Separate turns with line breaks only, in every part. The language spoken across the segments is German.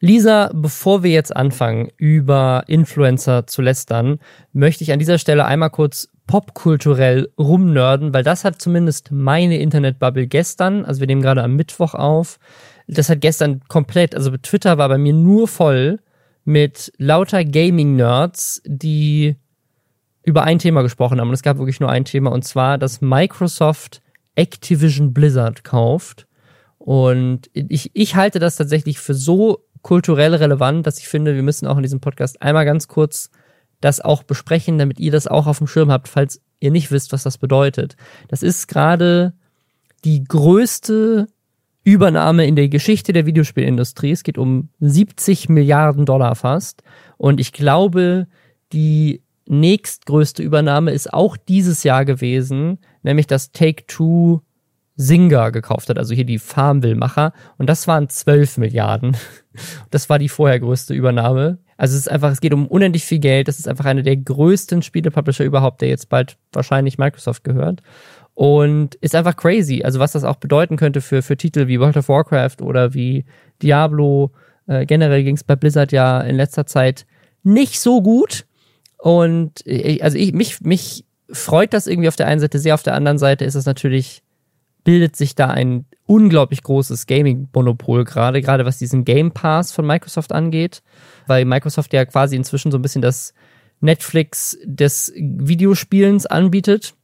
Lisa, bevor wir jetzt anfangen, über Influencer zu lästern, möchte ich an dieser Stelle einmal kurz popkulturell rumnörden, weil das hat zumindest meine Internetbubble gestern, also wir nehmen gerade am Mittwoch auf, das hat gestern komplett, also Twitter war bei mir nur voll mit lauter Gaming-Nerds, die über ein Thema gesprochen haben. Und es gab wirklich nur ein Thema, und zwar, dass Microsoft Activision Blizzard kauft. Und ich, ich halte das tatsächlich für so kulturell relevant, dass ich finde, wir müssen auch in diesem Podcast einmal ganz kurz das auch besprechen, damit ihr das auch auf dem Schirm habt, falls ihr nicht wisst, was das bedeutet. Das ist gerade die größte Übernahme in der Geschichte der Videospielindustrie. Es geht um 70 Milliarden Dollar fast. Und ich glaube, die nächstgrößte Übernahme ist auch dieses Jahr gewesen, nämlich dass Take-Two Zynga gekauft hat, also hier die Farmville-Macher. Und das waren 12 Milliarden. Das war die vorher größte Übernahme. Also es ist einfach, es geht um unendlich viel Geld. Das ist einfach einer der größten Spielepublisher überhaupt, der jetzt bald wahrscheinlich Microsoft gehört. Und ist einfach crazy. Also was das auch bedeuten könnte für, für Titel wie World of Warcraft oder wie Diablo. Äh, generell ging es bei Blizzard ja in letzter Zeit nicht so gut. Und ich, also ich, mich, mich freut das irgendwie auf der einen Seite sehr, auf der anderen Seite ist es natürlich, bildet sich da ein unglaublich großes Gaming-Monopol gerade, gerade was diesen Game Pass von Microsoft angeht, weil Microsoft ja quasi inzwischen so ein bisschen das Netflix des Videospielens anbietet.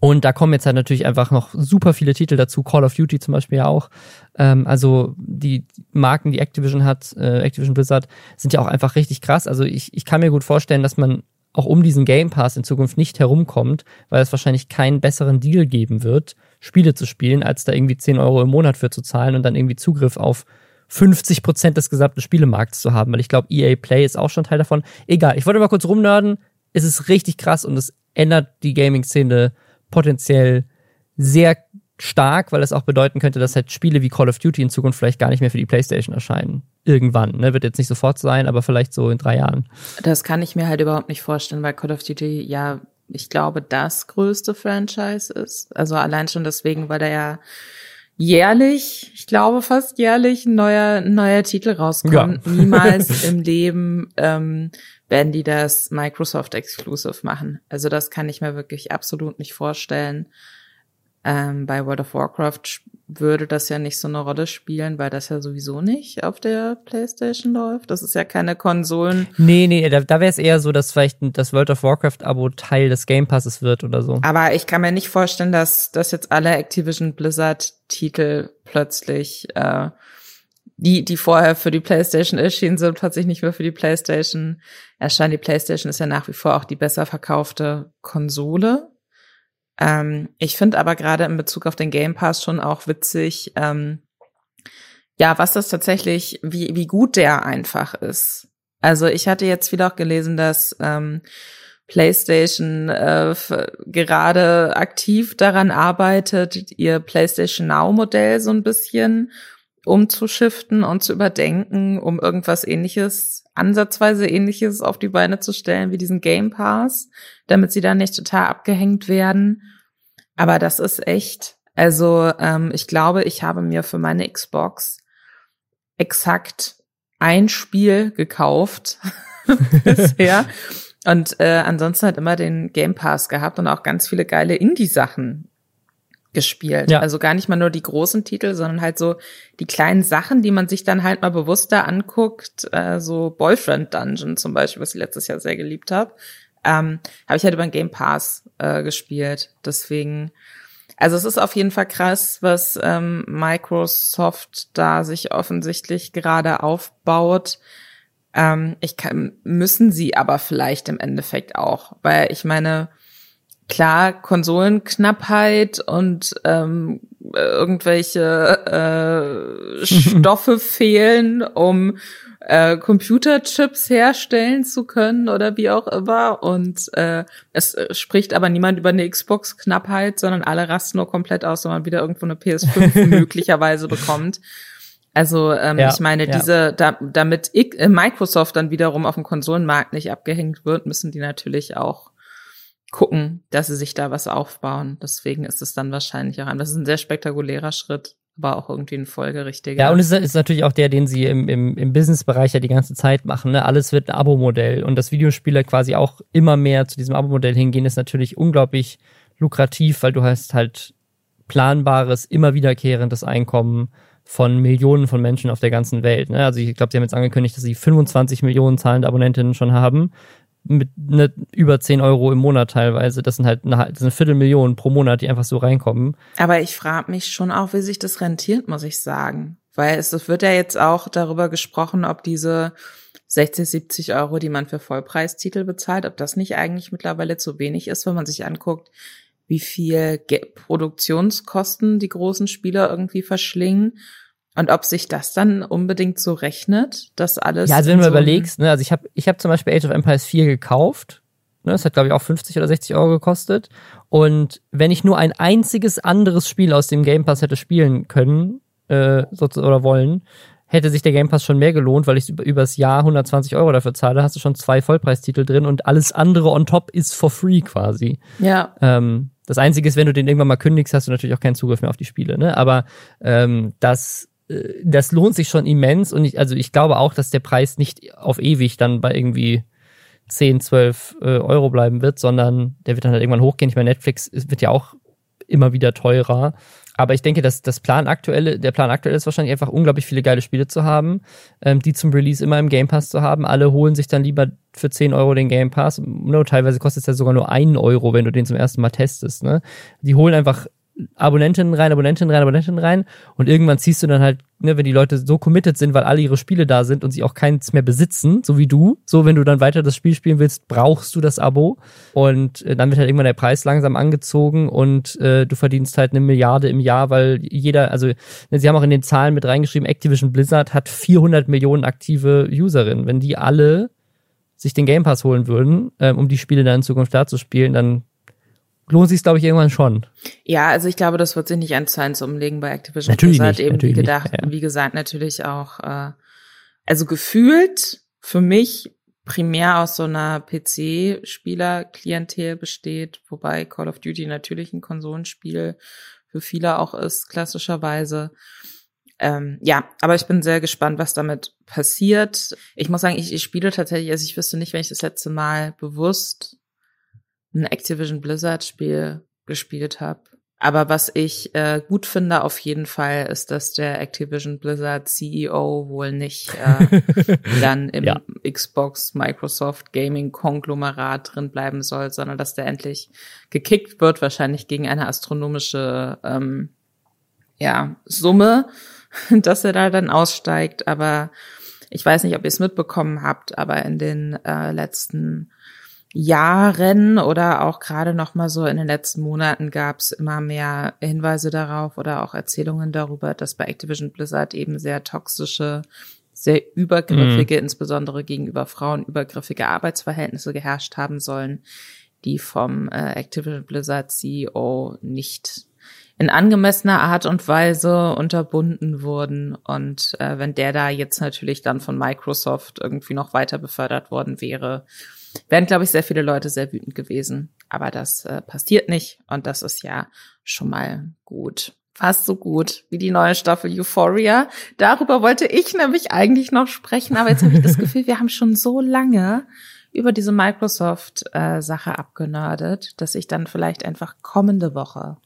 Und da kommen jetzt halt natürlich einfach noch super viele Titel dazu, Call of Duty zum Beispiel ja auch. Ähm, also die Marken, die Activision hat, äh, Activision Blizzard, sind ja auch einfach richtig krass. Also ich, ich kann mir gut vorstellen, dass man auch um diesen Game Pass in Zukunft nicht herumkommt, weil es wahrscheinlich keinen besseren Deal geben wird, Spiele zu spielen, als da irgendwie 10 Euro im Monat für zu zahlen und dann irgendwie Zugriff auf 50 Prozent des gesamten Spielemarkts zu haben, weil ich glaube, EA Play ist auch schon Teil davon. Egal, ich wollte mal kurz rumnörden. Es ist richtig krass und es ändert die Gaming-Szene potenziell sehr stark, weil es auch bedeuten könnte, dass halt Spiele wie Call of Duty in Zukunft vielleicht gar nicht mehr für die PlayStation erscheinen. Irgendwann, ne? Wird jetzt nicht sofort sein, aber vielleicht so in drei Jahren.
Das kann ich mir halt überhaupt nicht vorstellen, weil Call of Duty ja, ich glaube, das größte Franchise ist. Also allein schon deswegen, weil da ja jährlich, ich glaube fast jährlich, ein neuer, ein neuer Titel rauskommt. Ja. Niemals im Leben ähm, werden die das Microsoft Exclusive machen. Also das kann ich mir wirklich absolut nicht vorstellen. Ähm, bei World of Warcraft würde das ja nicht so eine Rolle spielen, weil das ja sowieso nicht auf der PlayStation läuft. Das ist ja keine Konsolen.
Nee, nee, da, da wäre es eher so, dass vielleicht das World of Warcraft-Abo Teil des Game Passes wird oder so.
Aber ich kann mir nicht vorstellen, dass, dass jetzt alle Activision Blizzard-Titel plötzlich äh, die, die vorher für die PlayStation erschienen sind, plötzlich nicht mehr für die PlayStation erscheinen. Die PlayStation ist ja nach wie vor auch die besser verkaufte Konsole. Ähm, ich finde aber gerade in Bezug auf den Game Pass schon auch witzig, ähm, ja, was das tatsächlich, wie, wie gut der einfach ist. Also ich hatte jetzt wieder auch gelesen, dass ähm, PlayStation äh, gerade aktiv daran arbeitet, ihr PlayStation Now Modell so ein bisschen umzuschiften und zu überdenken, um irgendwas ähnliches, ansatzweise ähnliches auf die Beine zu stellen wie diesen Game Pass, damit sie da nicht total abgehängt werden. Aber das ist echt, also ähm, ich glaube, ich habe mir für meine Xbox exakt ein Spiel gekauft bisher. Und äh, ansonsten hat immer den Game Pass gehabt und auch ganz viele geile Indie-Sachen gespielt. Ja. Also gar nicht mal nur die großen Titel, sondern halt so die kleinen Sachen, die man sich dann halt mal bewusster anguckt, äh, so Boyfriend Dungeon zum Beispiel, was ich letztes Jahr sehr geliebt habe, ähm, habe ich halt über den Game Pass äh, gespielt. Deswegen, also es ist auf jeden Fall krass, was ähm, Microsoft da sich offensichtlich gerade aufbaut. Ähm, ich kann, müssen sie aber vielleicht im Endeffekt auch, weil ich meine, klar, Konsolenknappheit und ähm, irgendwelche äh, Stoffe fehlen, um äh, Computerchips herstellen zu können oder wie auch immer. Und äh, es spricht aber niemand über eine Xbox-Knappheit, sondern alle rasten nur komplett aus, wenn man wieder irgendwo eine PS5 möglicherweise bekommt. Also ähm, ja, ich meine, ja. diese, da, damit ich, äh, Microsoft dann wiederum auf dem Konsolenmarkt nicht abgehängt wird, müssen die natürlich auch gucken, dass sie sich da was aufbauen. Deswegen ist es dann wahrscheinlich auch ein, das ist ein sehr spektakulärer Schritt. aber auch irgendwie ein folgerichtiger.
Ja, und es ist natürlich auch der, den sie im, im, im Business-Bereich ja die ganze Zeit machen. Ne? Alles wird ein Abo-Modell. Und dass Videospieler quasi auch immer mehr zu diesem Abo-Modell hingehen, ist natürlich unglaublich lukrativ, weil du hast halt planbares, immer wiederkehrendes Einkommen von Millionen von Menschen auf der ganzen Welt. Ne? Also ich glaube, sie haben jetzt angekündigt, dass sie 25 Millionen zahlende Abonnentinnen schon haben mit ne, über 10 Euro im Monat teilweise. Das sind halt eine, das sind eine Viertelmillion pro Monat, die einfach so reinkommen.
Aber ich frage mich schon auch, wie sich das rentiert, muss ich sagen. Weil es, wird ja jetzt auch darüber gesprochen, ob diese 60, 70 Euro, die man für Vollpreistitel bezahlt, ob das nicht eigentlich mittlerweile zu wenig ist, wenn man sich anguckt, wie viel Produktionskosten die großen Spieler irgendwie verschlingen und ob sich das dann unbedingt so rechnet, dass alles.
Ja, also wenn du so überlegst, ne, also ich habe ich hab zum Beispiel Age of Empires 4 gekauft. Ne, das hat, glaube ich, auch 50 oder 60 Euro gekostet. Und wenn ich nur ein einziges anderes Spiel aus dem Game Pass hätte spielen können, äh, oder wollen, hätte sich der Game Pass schon mehr gelohnt, weil ich über, übers Jahr 120 Euro dafür zahle, hast du schon zwei Vollpreistitel drin und alles andere on top ist for free quasi.
Ja.
Ähm, das Einzige ist, wenn du den irgendwann mal kündigst, hast du natürlich auch keinen Zugriff mehr auf die Spiele. Ne? Aber ähm, das das lohnt sich schon immens und ich, also ich glaube auch, dass der Preis nicht auf ewig dann bei irgendwie 10, 12 äh, Euro bleiben wird, sondern der wird dann halt irgendwann hochgehen. Ich meine, Netflix wird ja auch immer wieder teurer. Aber ich denke, dass das Plan aktuelle, der Plan aktuell ist wahrscheinlich einfach unglaublich viele geile Spiele zu haben, ähm, die zum Release immer im Game Pass zu haben. Alle holen sich dann lieber für 10 Euro den Game Pass. No, teilweise kostet es ja sogar nur einen Euro, wenn du den zum ersten Mal testest. Ne? Die holen einfach Abonnentinnen rein, Abonnentinnen rein, Abonnentinnen rein und irgendwann ziehst du dann halt, ne, wenn die Leute so committed sind, weil alle ihre Spiele da sind und sie auch keins mehr besitzen, so wie du, so wenn du dann weiter das Spiel spielen willst, brauchst du das Abo und äh, dann wird halt irgendwann der Preis langsam angezogen und äh, du verdienst halt eine Milliarde im Jahr, weil jeder, also ne, sie haben auch in den Zahlen mit reingeschrieben, Activision Blizzard hat 400 Millionen aktive Userinnen. Wenn die alle sich den Game Pass holen würden, ähm, um die Spiele dann in Zukunft da zu spielen, dann lohnt sich glaube ich irgendwann schon.
Ja, also ich glaube, das wird sich nicht eins zu eins umlegen bei Activision
natürlich Blizzard nicht,
eben
natürlich
wie gedacht,
nicht, ja.
wie gesagt natürlich auch äh, also gefühlt für mich primär aus so einer PC-Spieler-Klientel besteht, wobei Call of Duty natürlich ein Konsolenspiel für viele auch ist, klassischerweise. Ähm, ja, aber ich bin sehr gespannt, was damit passiert. Ich muss sagen, ich, ich spiele tatsächlich, also ich wüsste nicht, wenn ich das letzte Mal bewusst ein Activision Blizzard Spiel gespielt habe. Aber was ich äh, gut finde auf jeden Fall ist, dass der Activision Blizzard CEO wohl nicht äh, dann im
Ja.
Xbox Microsoft Gaming Konglomerat drin bleiben soll, sondern dass der endlich gekickt wird, wahrscheinlich gegen eine astronomische ähm, ja, Summe, dass er da dann aussteigt. Aber ich weiß nicht, ob ihr es mitbekommen habt, aber in den äh, letzten Jahren oder auch gerade noch mal so in den letzten Monaten gab es immer mehr Hinweise darauf oder auch Erzählungen darüber, dass bei Activision Blizzard eben sehr toxische, sehr übergriffige, insbesondere gegenüber Frauen übergriffige Arbeitsverhältnisse geherrscht haben sollen, die vom äh, Activision Blizzard CEO nicht in angemessener Art und Weise unterbunden wurden. Und äh, wenn der da jetzt natürlich dann von Microsoft irgendwie noch weiter befördert worden wäre, wären, glaube ich, sehr viele Leute sehr wütend gewesen. Aber das äh, passiert nicht und das ist ja schon mal gut. Fast so gut wie die neue Staffel Euphoria. Darüber wollte ich nämlich eigentlich noch sprechen, aber jetzt habe ich das Gefühl, wir haben schon so lange über diese Microsoft-Sache abgenördet, dass ich dann vielleicht einfach kommende Woche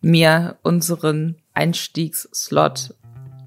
mir unseren Einstiegsslot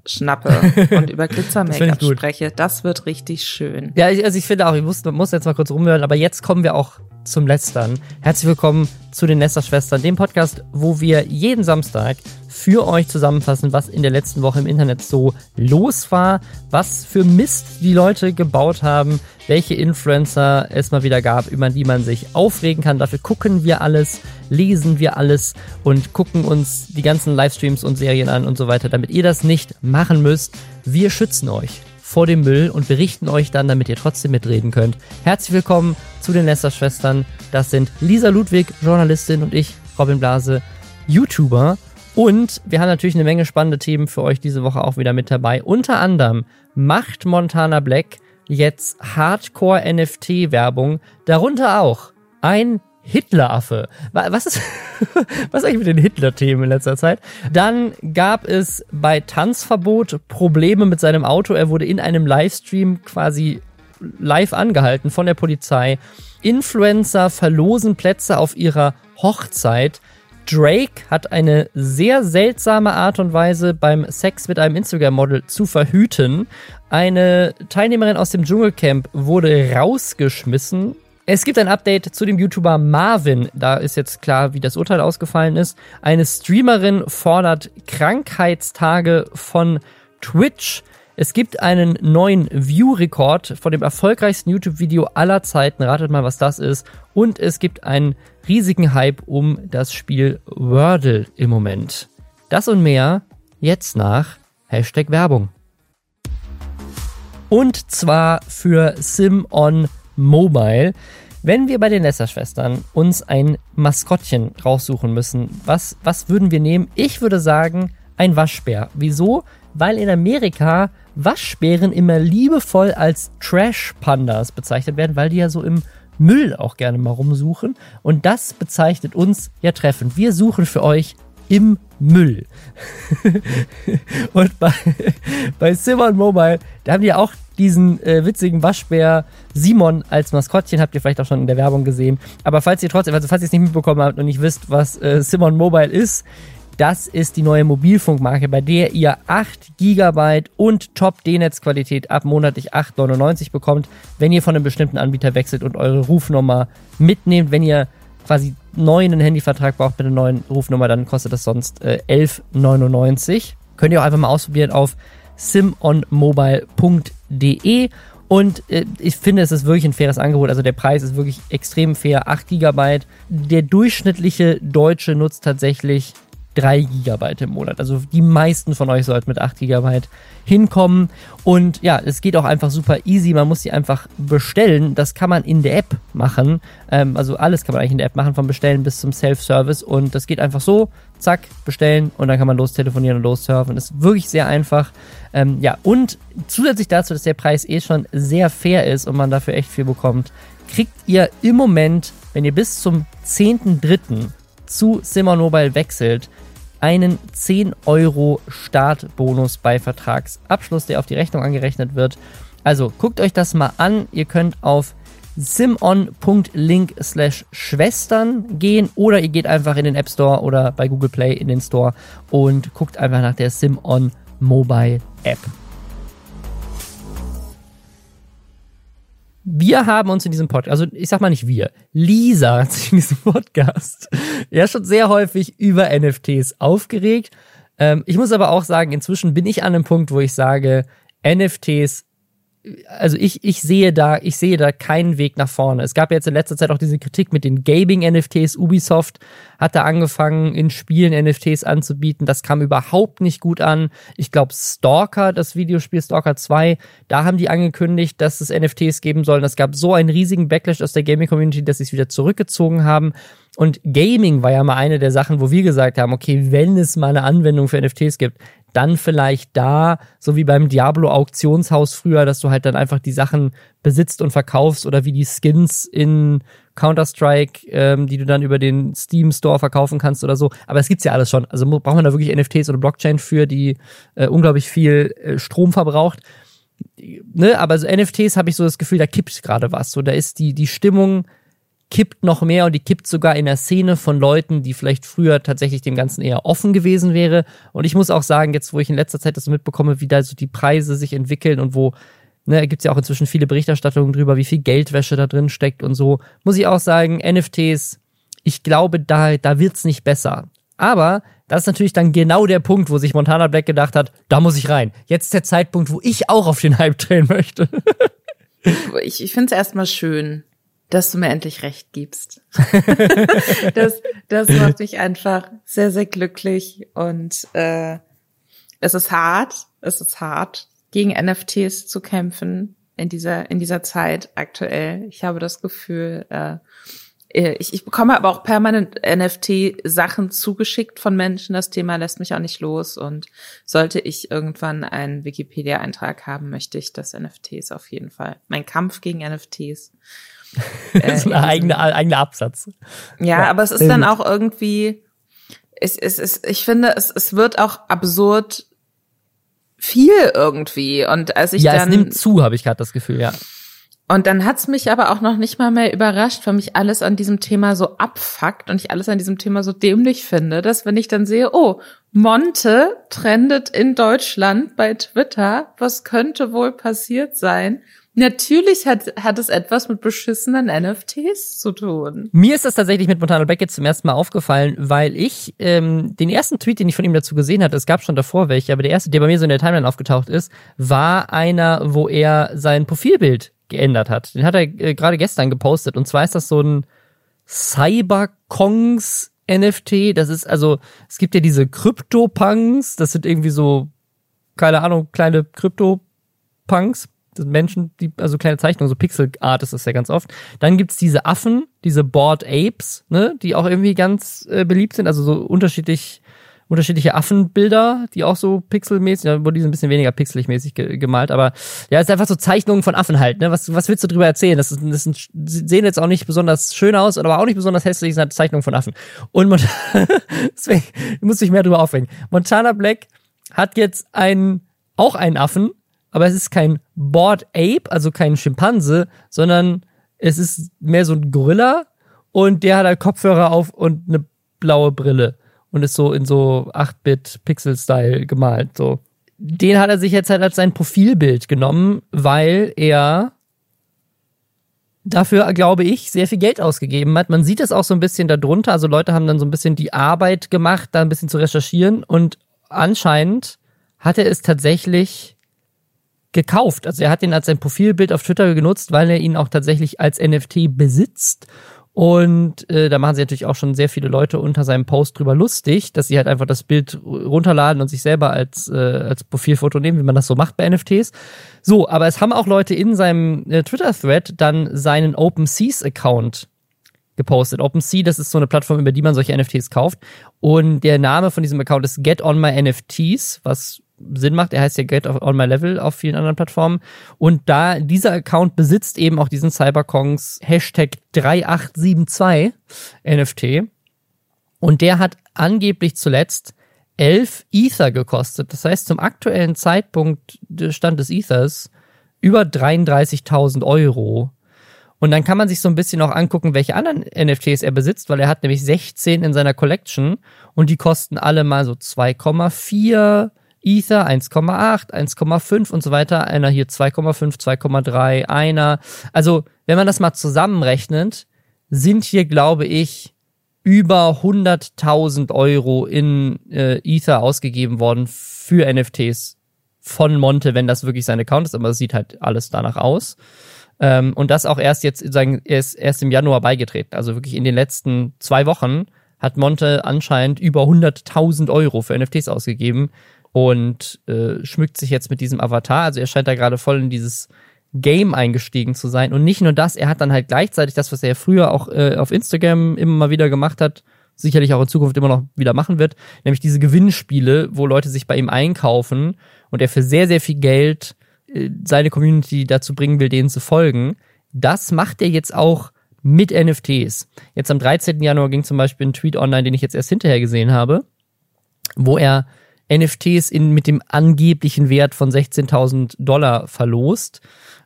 schnappe und über Glitzer-Make-up spreche. Das wird richtig schön.
Ja, ich, also ich finde auch, ich muss, muss jetzt mal kurz rumhören, aber jetzt kommen wir auch zum Lästern. Herzlich willkommen zu den Lästerschwestern, dem Podcast, wo wir jeden Samstag für euch zusammenfassen, was in der letzten Woche im Internet so los war, was für Mist die Leute gebaut haben, welche Influencer es mal wieder gab, über die man sich aufregen kann. Dafür gucken wir alles, lesen wir alles und gucken uns die ganzen Livestreams und Serien an und so weiter, damit ihr das nicht machen müsst. Wir schützen euch vor dem Müll und berichten euch dann, damit ihr trotzdem mitreden könnt. Herzlich willkommen zu den Lester-Schwestern. Das sind Lisa Ludwig, Journalistin und ich, Robin Blase, YouTuber. Und wir haben natürlich eine Menge spannende Themen für euch diese Woche auch wieder mit dabei. Unter anderem macht Montana Black jetzt Hardcore-NFT-Werbung. Darunter auch ein Hitleraffe. Was ist, was ist eigentlich mit den Hitler-Themen in letzter Zeit? Dann gab es bei Tanzverbot Probleme mit seinem Auto. Er wurde in einem Livestream quasi live angehalten von der Polizei. Influencer verlosen Plätze auf ihrer Hochzeit. Drake hat eine sehr seltsame Art und Weise beim Sex mit einem Instagram-Model zu verhüten. Eine Teilnehmerin aus dem Dschungelcamp wurde rausgeschmissen. Es gibt ein Update zu dem YouTuber Marvin. Da ist jetzt klar, wie das Urteil ausgefallen ist. Eine Streamerin fordert Krankheitstage von Twitch. Es gibt einen neuen View-Rekord von dem erfolgreichsten YouTube-Video aller Zeiten. Ratet mal, was das ist. Und es gibt einen riesigen Hype um das Spiel Wordle im Moment. Das und mehr jetzt nach Hashtag Werbung. Und zwar für Sim on Mobile. Wenn wir bei den Lesser-Schwestern uns ein Maskottchen raussuchen müssen, was, was würden wir nehmen? Ich würde sagen, ein Waschbär. Wieso? Weil in Amerika Waschbären immer liebevoll als Trash-Pandas bezeichnet werden, weil die ja so im Müll auch gerne mal rumsuchen. Und das bezeichnet uns ja treffend. Wir suchen für euch im Müll. und bei, bei Simon Mobile, da haben die auch diesen äh, witzigen Waschbär Simon als Maskottchen, habt ihr vielleicht auch schon in der Werbung gesehen. Aber falls ihr trotzdem, also falls ihr es nicht mitbekommen habt und nicht wisst, was äh, Simon Mobile ist, das ist die neue Mobilfunkmarke, bei der ihr 8 GB und Top-D-Netz-Qualität ab monatlich 8,99 bekommt, wenn ihr von einem bestimmten Anbieter wechselt und eure Rufnummer mitnehmt. Wenn ihr quasi neuen Handyvertrag braucht mit einer neuen Rufnummer, dann kostet das sonst äh, 11,99. Könnt ihr auch einfach mal ausprobieren auf simonmobile.de und äh, ich finde, es ist wirklich ein faires Angebot. Also der Preis ist wirklich extrem fair. 8 GB. Der durchschnittliche Deutsche nutzt tatsächlich 3 GB im Monat. Also die meisten von euch sollten mit 8 GB hinkommen. Und ja, es geht auch einfach super easy. Man muss sie einfach bestellen. Das kann man in der App machen. Ähm, also alles kann man eigentlich in der App machen, vom Bestellen bis zum Self-Service. Und das geht einfach so, zack, bestellen und dann kann man los telefonieren und los surfen. Ist wirklich sehr einfach. Ähm, ja, und zusätzlich dazu, dass der Preis eh schon sehr fair ist und man dafür echt viel bekommt, kriegt ihr im Moment, wenn ihr bis zum 10.3. zu Simon Mobile wechselt, einen 10 Euro Startbonus bei Vertragsabschluss, der auf die Rechnung angerechnet wird. Also guckt euch das mal an. Ihr könnt auf simon.link slash Schwestern gehen oder ihr geht einfach in den App Store oder bei Google Play in den Store und guckt einfach nach der Simon Mobile App. Wir haben uns in diesem Podcast, also ich sag mal nicht wir, Lisa hat sich in diesem Podcast ja schon sehr häufig über NFTs aufgeregt. Ähm, ich muss aber auch sagen, inzwischen bin ich an einem Punkt, wo ich sage, NFTs also ich, ich sehe da, ich sehe da keinen Weg nach vorne. Es gab jetzt in letzter Zeit auch diese Kritik mit den Gaming-NFTs. Ubisoft hat da angefangen, in Spielen NFTs anzubieten. Das kam überhaupt nicht gut an. Ich glaube, Stalker, das Videospiel Stalker 2, da haben die angekündigt, dass es NFTs geben soll. Es gab so einen riesigen Backlash aus der Gaming-Community, dass sie es wieder zurückgezogen haben. Und Gaming war ja mal eine der Sachen, wo wir gesagt haben, okay, wenn es mal eine Anwendung für NFTs gibt, dann vielleicht da, so wie beim Diablo Auktionshaus früher, dass du halt dann einfach die Sachen besitzt und verkaufst oder wie die Skins in Counter-Strike, ähm, die du dann über den Steam Store verkaufen kannst oder so. Aber es gibt's ja alles schon. Also braucht man da wirklich NFTs oder Blockchain für, die äh, unglaublich viel äh, Strom verbraucht. Ne, aber so NFTs habe ich so das Gefühl, da kippt gerade was. So, da ist die, die Stimmung kippt noch mehr und die kippt sogar in der Szene von Leuten, die vielleicht früher tatsächlich dem Ganzen eher offen gewesen wäre. Und ich muss auch sagen, jetzt, wo ich in letzter Zeit das mitbekomme, wie da so die Preise sich entwickeln und wo, ne, gibt es ja auch inzwischen viele Berichterstattungen drüber, wie viel Geldwäsche da drin steckt und so, muss ich auch sagen, NFTs, ich glaube, da, da wird's nicht besser. Aber das ist natürlich dann genau der Punkt, wo sich Montana Black gedacht hat, da muss ich rein. Jetzt ist der Zeitpunkt, wo ich auch auf den Hype drehen möchte.
ich ich finde es erstmal schön, dass du mir endlich recht gibst. das, das macht mich einfach sehr, sehr glücklich und äh, es ist hart, es ist hart, gegen NFTs zu kämpfen in dieser, in dieser Zeit aktuell. Ich habe das Gefühl, äh, äh, ich, ich bekomme aber auch permanent NFT-Sachen zugeschickt von Menschen. Das Thema lässt mich auch nicht los. Und sollte ich irgendwann einen Wikipedia-Eintrag haben, möchte ich das NFTs auf jeden Fall. Mein Kampf gegen NFTs.
Äh, so ein eigener eigene Absatz.
Ja, ja, aber es ist dann auch irgendwie, es, es, es, ich finde, es, es wird auch absurd viel irgendwie. Und als ich
ja,
dann.
Es nimmt zu, habe ich gerade das Gefühl, ja.
Und dann hat's mich aber auch noch nicht mal mehr überrascht, weil mich alles an diesem Thema so abfuckt und ich alles an diesem Thema so dämlich finde, dass wenn ich dann sehe, oh, Monte trendet in Deutschland bei Twitter, was könnte wohl passiert sein? Natürlich hat, hat es etwas mit beschissenen NFTs zu tun.
Mir ist das tatsächlich mit Montana Black jetzt zum ersten Mal aufgefallen, weil ich ähm, den ersten Tweet, den ich von ihm dazu gesehen hatte, es gab schon davor welche, aber der erste, der bei mir so in der Timeline aufgetaucht ist, war einer, wo er sein Profilbild geändert hat. Den hat er äh, gerade gestern gepostet. Und zwar ist das so ein Cyberkongs NFT. Das ist also, es gibt ja diese Krypto-Punks. Das sind irgendwie so, keine Ahnung, kleine Krypto-Punks. Menschen, die, also kleine Zeichnungen, so Pixel-Art ist das ja ganz oft. Dann gibt's diese Affen, diese Bored Apes, ne, die auch irgendwie ganz äh, beliebt sind, also so unterschiedlich unterschiedliche Affenbilder, die auch so pixelmäßig, da wurde die so ein bisschen weniger pixelig mäßig ge gemalt, aber ja, es ist einfach so Zeichnungen von Affen halt, ne? Was, was willst du drüber erzählen? Das, ist, das sind, sehen jetzt auch nicht besonders schön aus, aber auch nicht besonders hässlich, sind halt Zeichnungen von Affen. Und Mont deswegen muss ich mehr drüber aufregen. Montana Black hat jetzt einen, auch einen Affen, aber es ist kein Bored Ape, also kein Schimpanse, sondern es ist mehr so ein Gorilla und der hat halt Kopfhörer auf und eine blaue Brille und ist so in so 8-Bit-Pixel-Style gemalt. So. Den hat er sich jetzt halt als sein Profilbild genommen, weil er dafür, glaube ich, sehr viel Geld ausgegeben hat. Man sieht es auch so ein bisschen darunter. Also Leute haben dann so ein bisschen die Arbeit gemacht, da ein bisschen zu recherchieren und anscheinend hat er es tatsächlich gekauft. Also er hat ihn als sein Profilbild auf Twitter genutzt, weil er ihn auch tatsächlich als NFT besitzt und äh, da machen sich natürlich auch schon sehr viele Leute unter seinem Post drüber lustig, dass sie halt einfach das Bild runterladen und sich selber als, äh, als Profilfoto nehmen, wie man das so macht bei NFTs. So, aber es haben auch Leute in seinem äh, Twitter-Thread dann seinen OpenSeas-Account gepostet. OpenSea, das ist so eine Plattform, über die man solche NFTs kauft. Und der Name von diesem Account ist Get On My NFTs, was Sinn macht. Er heißt ja Get on My Level auf vielen anderen Plattformen. Und da dieser Account besitzt eben auch diesen Cyberkongs Hashtag 3872 NFT. Und der hat angeblich zuletzt 11 Ether gekostet. Das heißt, zum aktuellen Zeitpunkt des Stand des Ethers über 33.000 Euro. Und dann kann man sich so ein bisschen auch angucken, welche anderen NFTs er besitzt, weil er hat nämlich 16 in seiner Collection und die kosten alle mal so 2,4, Ether 1,8, 1,5 und so weiter. Einer hier 2,5, 2,3, einer. Also, wenn man das mal zusammenrechnet, sind hier, glaube ich, über 100.000 Euro in äh, Ether ausgegeben worden für NFTs von Monte, wenn das wirklich sein Account ist, aber es sieht halt alles danach aus. Ähm, und das auch erst jetzt, sagen, erst, erst im Januar beigetreten. Also wirklich in den letzten zwei Wochen hat Monte anscheinend über 100.000 Euro für NFTs ausgegeben und äh, schmückt sich jetzt mit diesem Avatar. Also er scheint da gerade voll in dieses Game eingestiegen zu sein. Und nicht nur das, er hat dann halt gleichzeitig das, was er früher auch äh, auf Instagram immer mal wieder gemacht hat, sicherlich auch in Zukunft immer noch wieder machen wird, nämlich diese Gewinnspiele, wo Leute sich bei ihm einkaufen und er für sehr, sehr viel Geld äh, seine Community dazu bringen will, denen zu folgen. Das macht er jetzt auch mit NFTs. Jetzt am 13. Januar ging zum Beispiel ein Tweet online, den ich jetzt erst hinterher gesehen habe, wo er NFTs in, mit dem angeblichen Wert von 16.000 Dollar verlost.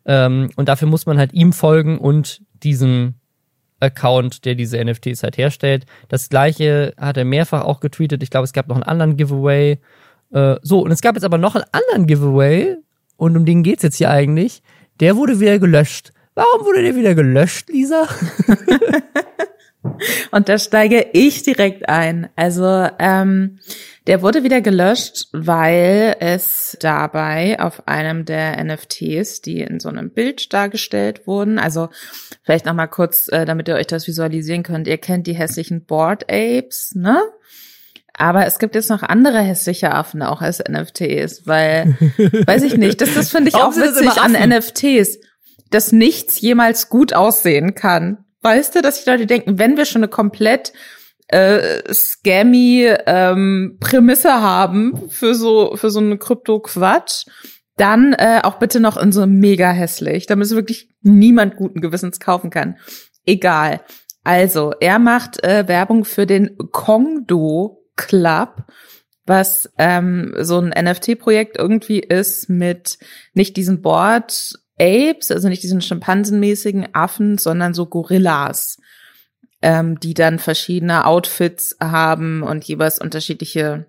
Ähm, und dafür muss man halt ihm folgen und diesem Account, der diese NFTs halt herstellt. Das gleiche hat er mehrfach auch getweetet. Ich glaube, es gab noch einen anderen Giveaway. Äh, so, und es gab jetzt aber noch einen anderen Giveaway. Und um den geht's jetzt hier eigentlich. Der wurde wieder gelöscht. Warum wurde der wieder gelöscht, Lisa?
und da steige ich direkt ein. Also, ähm, der wurde wieder gelöscht, weil es dabei auf einem der NFTs, die in so einem Bild dargestellt wurden, also vielleicht nochmal kurz, äh, damit ihr euch das visualisieren könnt. Ihr kennt die hässlichen Board Apes, ne? Aber es gibt jetzt noch andere hässliche Affen auch als NFTs, weil, weiß ich nicht, das, das finde ich auch witzig an NFTs, dass nichts jemals gut aussehen kann Weißt du, dass die Leute denken, wenn wir schon eine komplett äh, scammy ähm, Prämisse haben für so für so eine Krypto-Quatsch, dann äh, auch bitte noch in so mega hässlich, damit es wirklich niemand guten Gewissens kaufen kann. Egal. Also, er macht äh, Werbung für den Kongdo Club, was ähm, so ein NFT-Projekt irgendwie ist mit nicht diesen Board Apes, also nicht diesen schimpansenmäßigen Affen, sondern so Gorillas, ähm, die dann verschiedene Outfits haben und jeweils unterschiedliche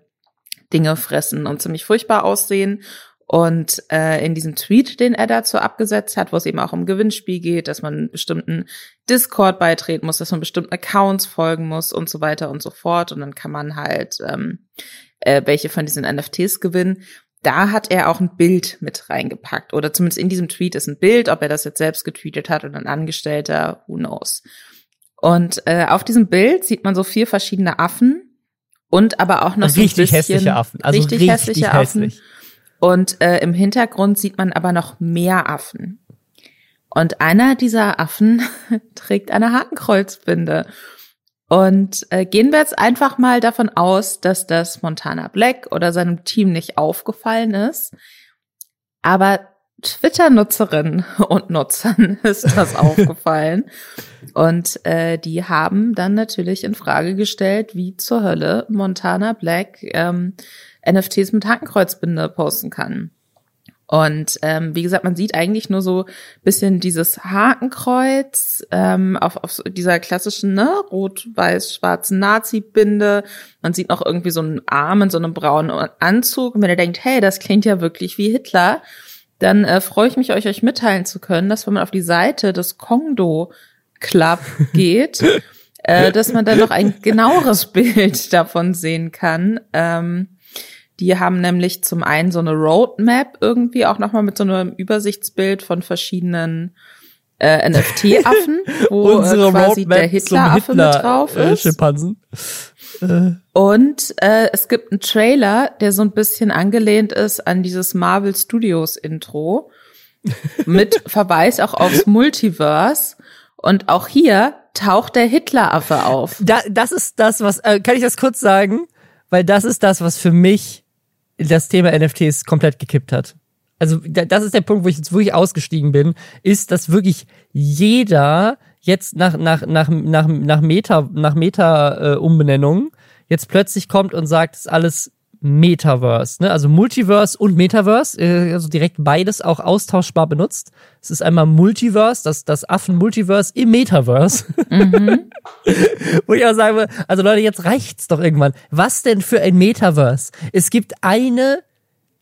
Dinge fressen und ziemlich furchtbar aussehen. Und äh, in diesem Tweet, den er dazu abgesetzt hat, wo es eben auch um Gewinnspiel geht, dass man bestimmten Discord beitreten muss, dass man bestimmten Accounts folgen muss und so weiter und so fort. Und dann kann man halt ähm, äh, welche von diesen NFTs gewinnen. Da hat er auch ein Bild mit reingepackt. Oder zumindest in diesem Tweet ist ein Bild, ob er das jetzt selbst getweetet hat oder ein Angestellter, who knows. Und äh, auf diesem Bild sieht man so vier verschiedene Affen und aber auch noch
also
so
richtig ein bisschen hässliche Affen. Also richtig, richtig hässliche hässlich. Affen
und äh, im Hintergrund sieht man aber noch mehr Affen. Und einer dieser Affen trägt eine Hakenkreuzbinde. Und äh, gehen wir jetzt einfach mal davon aus, dass das Montana Black oder seinem Team nicht aufgefallen ist. Aber Twitter-Nutzerinnen und Nutzern ist das aufgefallen. Und äh, die haben dann natürlich in Frage gestellt, wie zur Hölle Montana Black ähm, NFTs mit Hakenkreuzbinde posten kann. Und ähm, wie gesagt, man sieht eigentlich nur so bisschen dieses Hakenkreuz ähm, auf, auf dieser klassischen ne, rot-weiß-schwarzen Nazi-Binde. Man sieht noch irgendwie so einen Arm in so einem braunen Anzug. Und wenn ihr denkt, hey, das klingt ja wirklich wie Hitler, dann äh, freue ich mich, euch euch mitteilen zu können, dass wenn man auf die Seite des Kongdo Club geht, äh, dass man dann noch ein genaueres Bild davon sehen kann. Ähm, die haben nämlich zum einen so eine Roadmap irgendwie auch nochmal mit so einem Übersichtsbild von verschiedenen äh, NFT-Affen, wo äh, quasi Roadmap der Hitler-Affe Hitler, mit drauf äh, ist. Äh, Schimpansen. Äh. Und äh, es gibt einen Trailer, der so ein bisschen angelehnt ist an dieses Marvel Studios Intro mit Verweis auch aufs Multiverse. Und auch hier taucht der Hitler-Affe auf.
Da, das ist das, was, äh, kann ich das kurz sagen? Weil das ist das, was für mich das Thema NFTs komplett gekippt hat. Also das ist der Punkt, wo ich jetzt wirklich ausgestiegen bin, ist, dass wirklich jeder jetzt nach nach nach nach nach Meta nach Meta äh, Umbenennung jetzt plötzlich kommt und sagt, ist alles Metaverse, ne? also Multiverse und Metaverse, äh, also direkt beides auch austauschbar benutzt. Es ist einmal Multiverse, das, das Affen-Multiverse im Metaverse. Mhm. Wo ich auch sagen will, also Leute, jetzt reicht's doch irgendwann. Was denn für ein Metaverse? Es gibt eine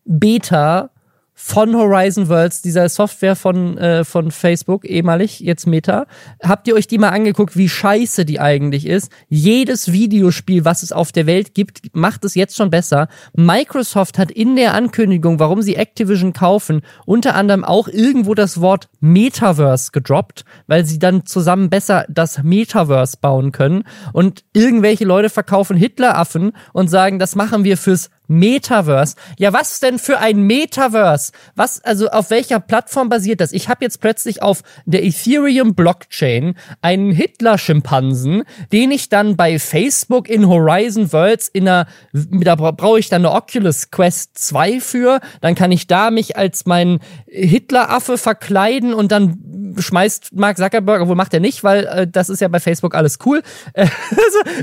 Beta von Horizon Worlds, dieser Software von, äh, von Facebook, ehemalig, jetzt Meta. Habt ihr euch die mal angeguckt, wie scheiße die eigentlich ist? Jedes Videospiel, was es auf der Welt gibt, macht es jetzt schon besser. Microsoft hat in der Ankündigung, warum sie Activision kaufen, unter anderem auch irgendwo das Wort Metaverse gedroppt, weil sie dann zusammen besser das Metaverse bauen können. Und irgendwelche Leute verkaufen Hitleraffen und sagen, das machen wir fürs Metaverse. Ja, was denn für ein Metaverse? Was, also auf welcher Plattform basiert das? Ich habe jetzt plötzlich auf der Ethereum Blockchain einen Hitler-Schimpansen, den ich dann bei Facebook in Horizon Worlds in einer, da brauche ich dann eine Oculus Quest 2 für, dann kann ich da mich als mein Hitler-Affe verkleiden und dann schmeißt Mark Zuckerberg, obwohl macht er nicht, weil äh, das ist ja bei Facebook alles cool. also,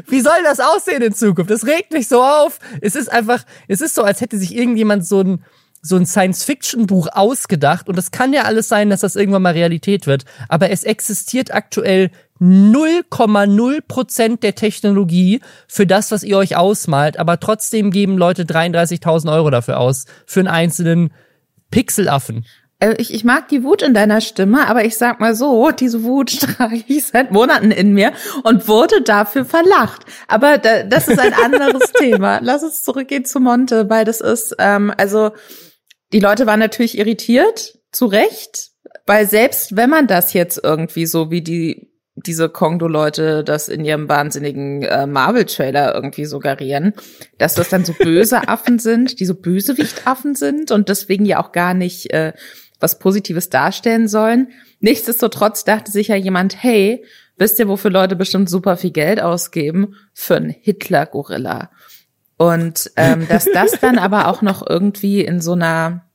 wie soll das aussehen in Zukunft? Das regt mich so auf. Es ist einfach, es ist so, als hätte sich irgendjemand so ein so ein Science-Fiction-Buch ausgedacht und es kann ja alles sein, dass das irgendwann mal Realität wird, aber es existiert aktuell 0,0 Prozent der Technologie für das, was ihr euch ausmalt, aber trotzdem geben Leute 33.000 Euro dafür aus, für einen einzelnen Pixelaffen.
Also ich, ich mag die Wut in deiner Stimme, aber ich sag mal so, diese Wut trage ich seit Monaten in mir und wurde dafür verlacht. Aber da, das ist ein anderes Thema. Lass uns zurückgehen zu Monte, weil das ist, ähm, also die Leute waren natürlich irritiert, zu Recht, weil selbst wenn man das jetzt irgendwie so wie die diese Kongdo-Leute das in ihrem wahnsinnigen äh, Marvel-Trailer irgendwie suggerieren, dass das dann so böse Affen sind, die so Bösewicht-Affen sind und deswegen ja auch gar nicht äh, was Positives darstellen sollen. Nichtsdestotrotz dachte sich ja jemand, hey, wisst ihr, wofür Leute bestimmt super viel Geld ausgeben? Für einen Hitler-Gorilla. Und ähm, dass das dann aber auch noch irgendwie in so einer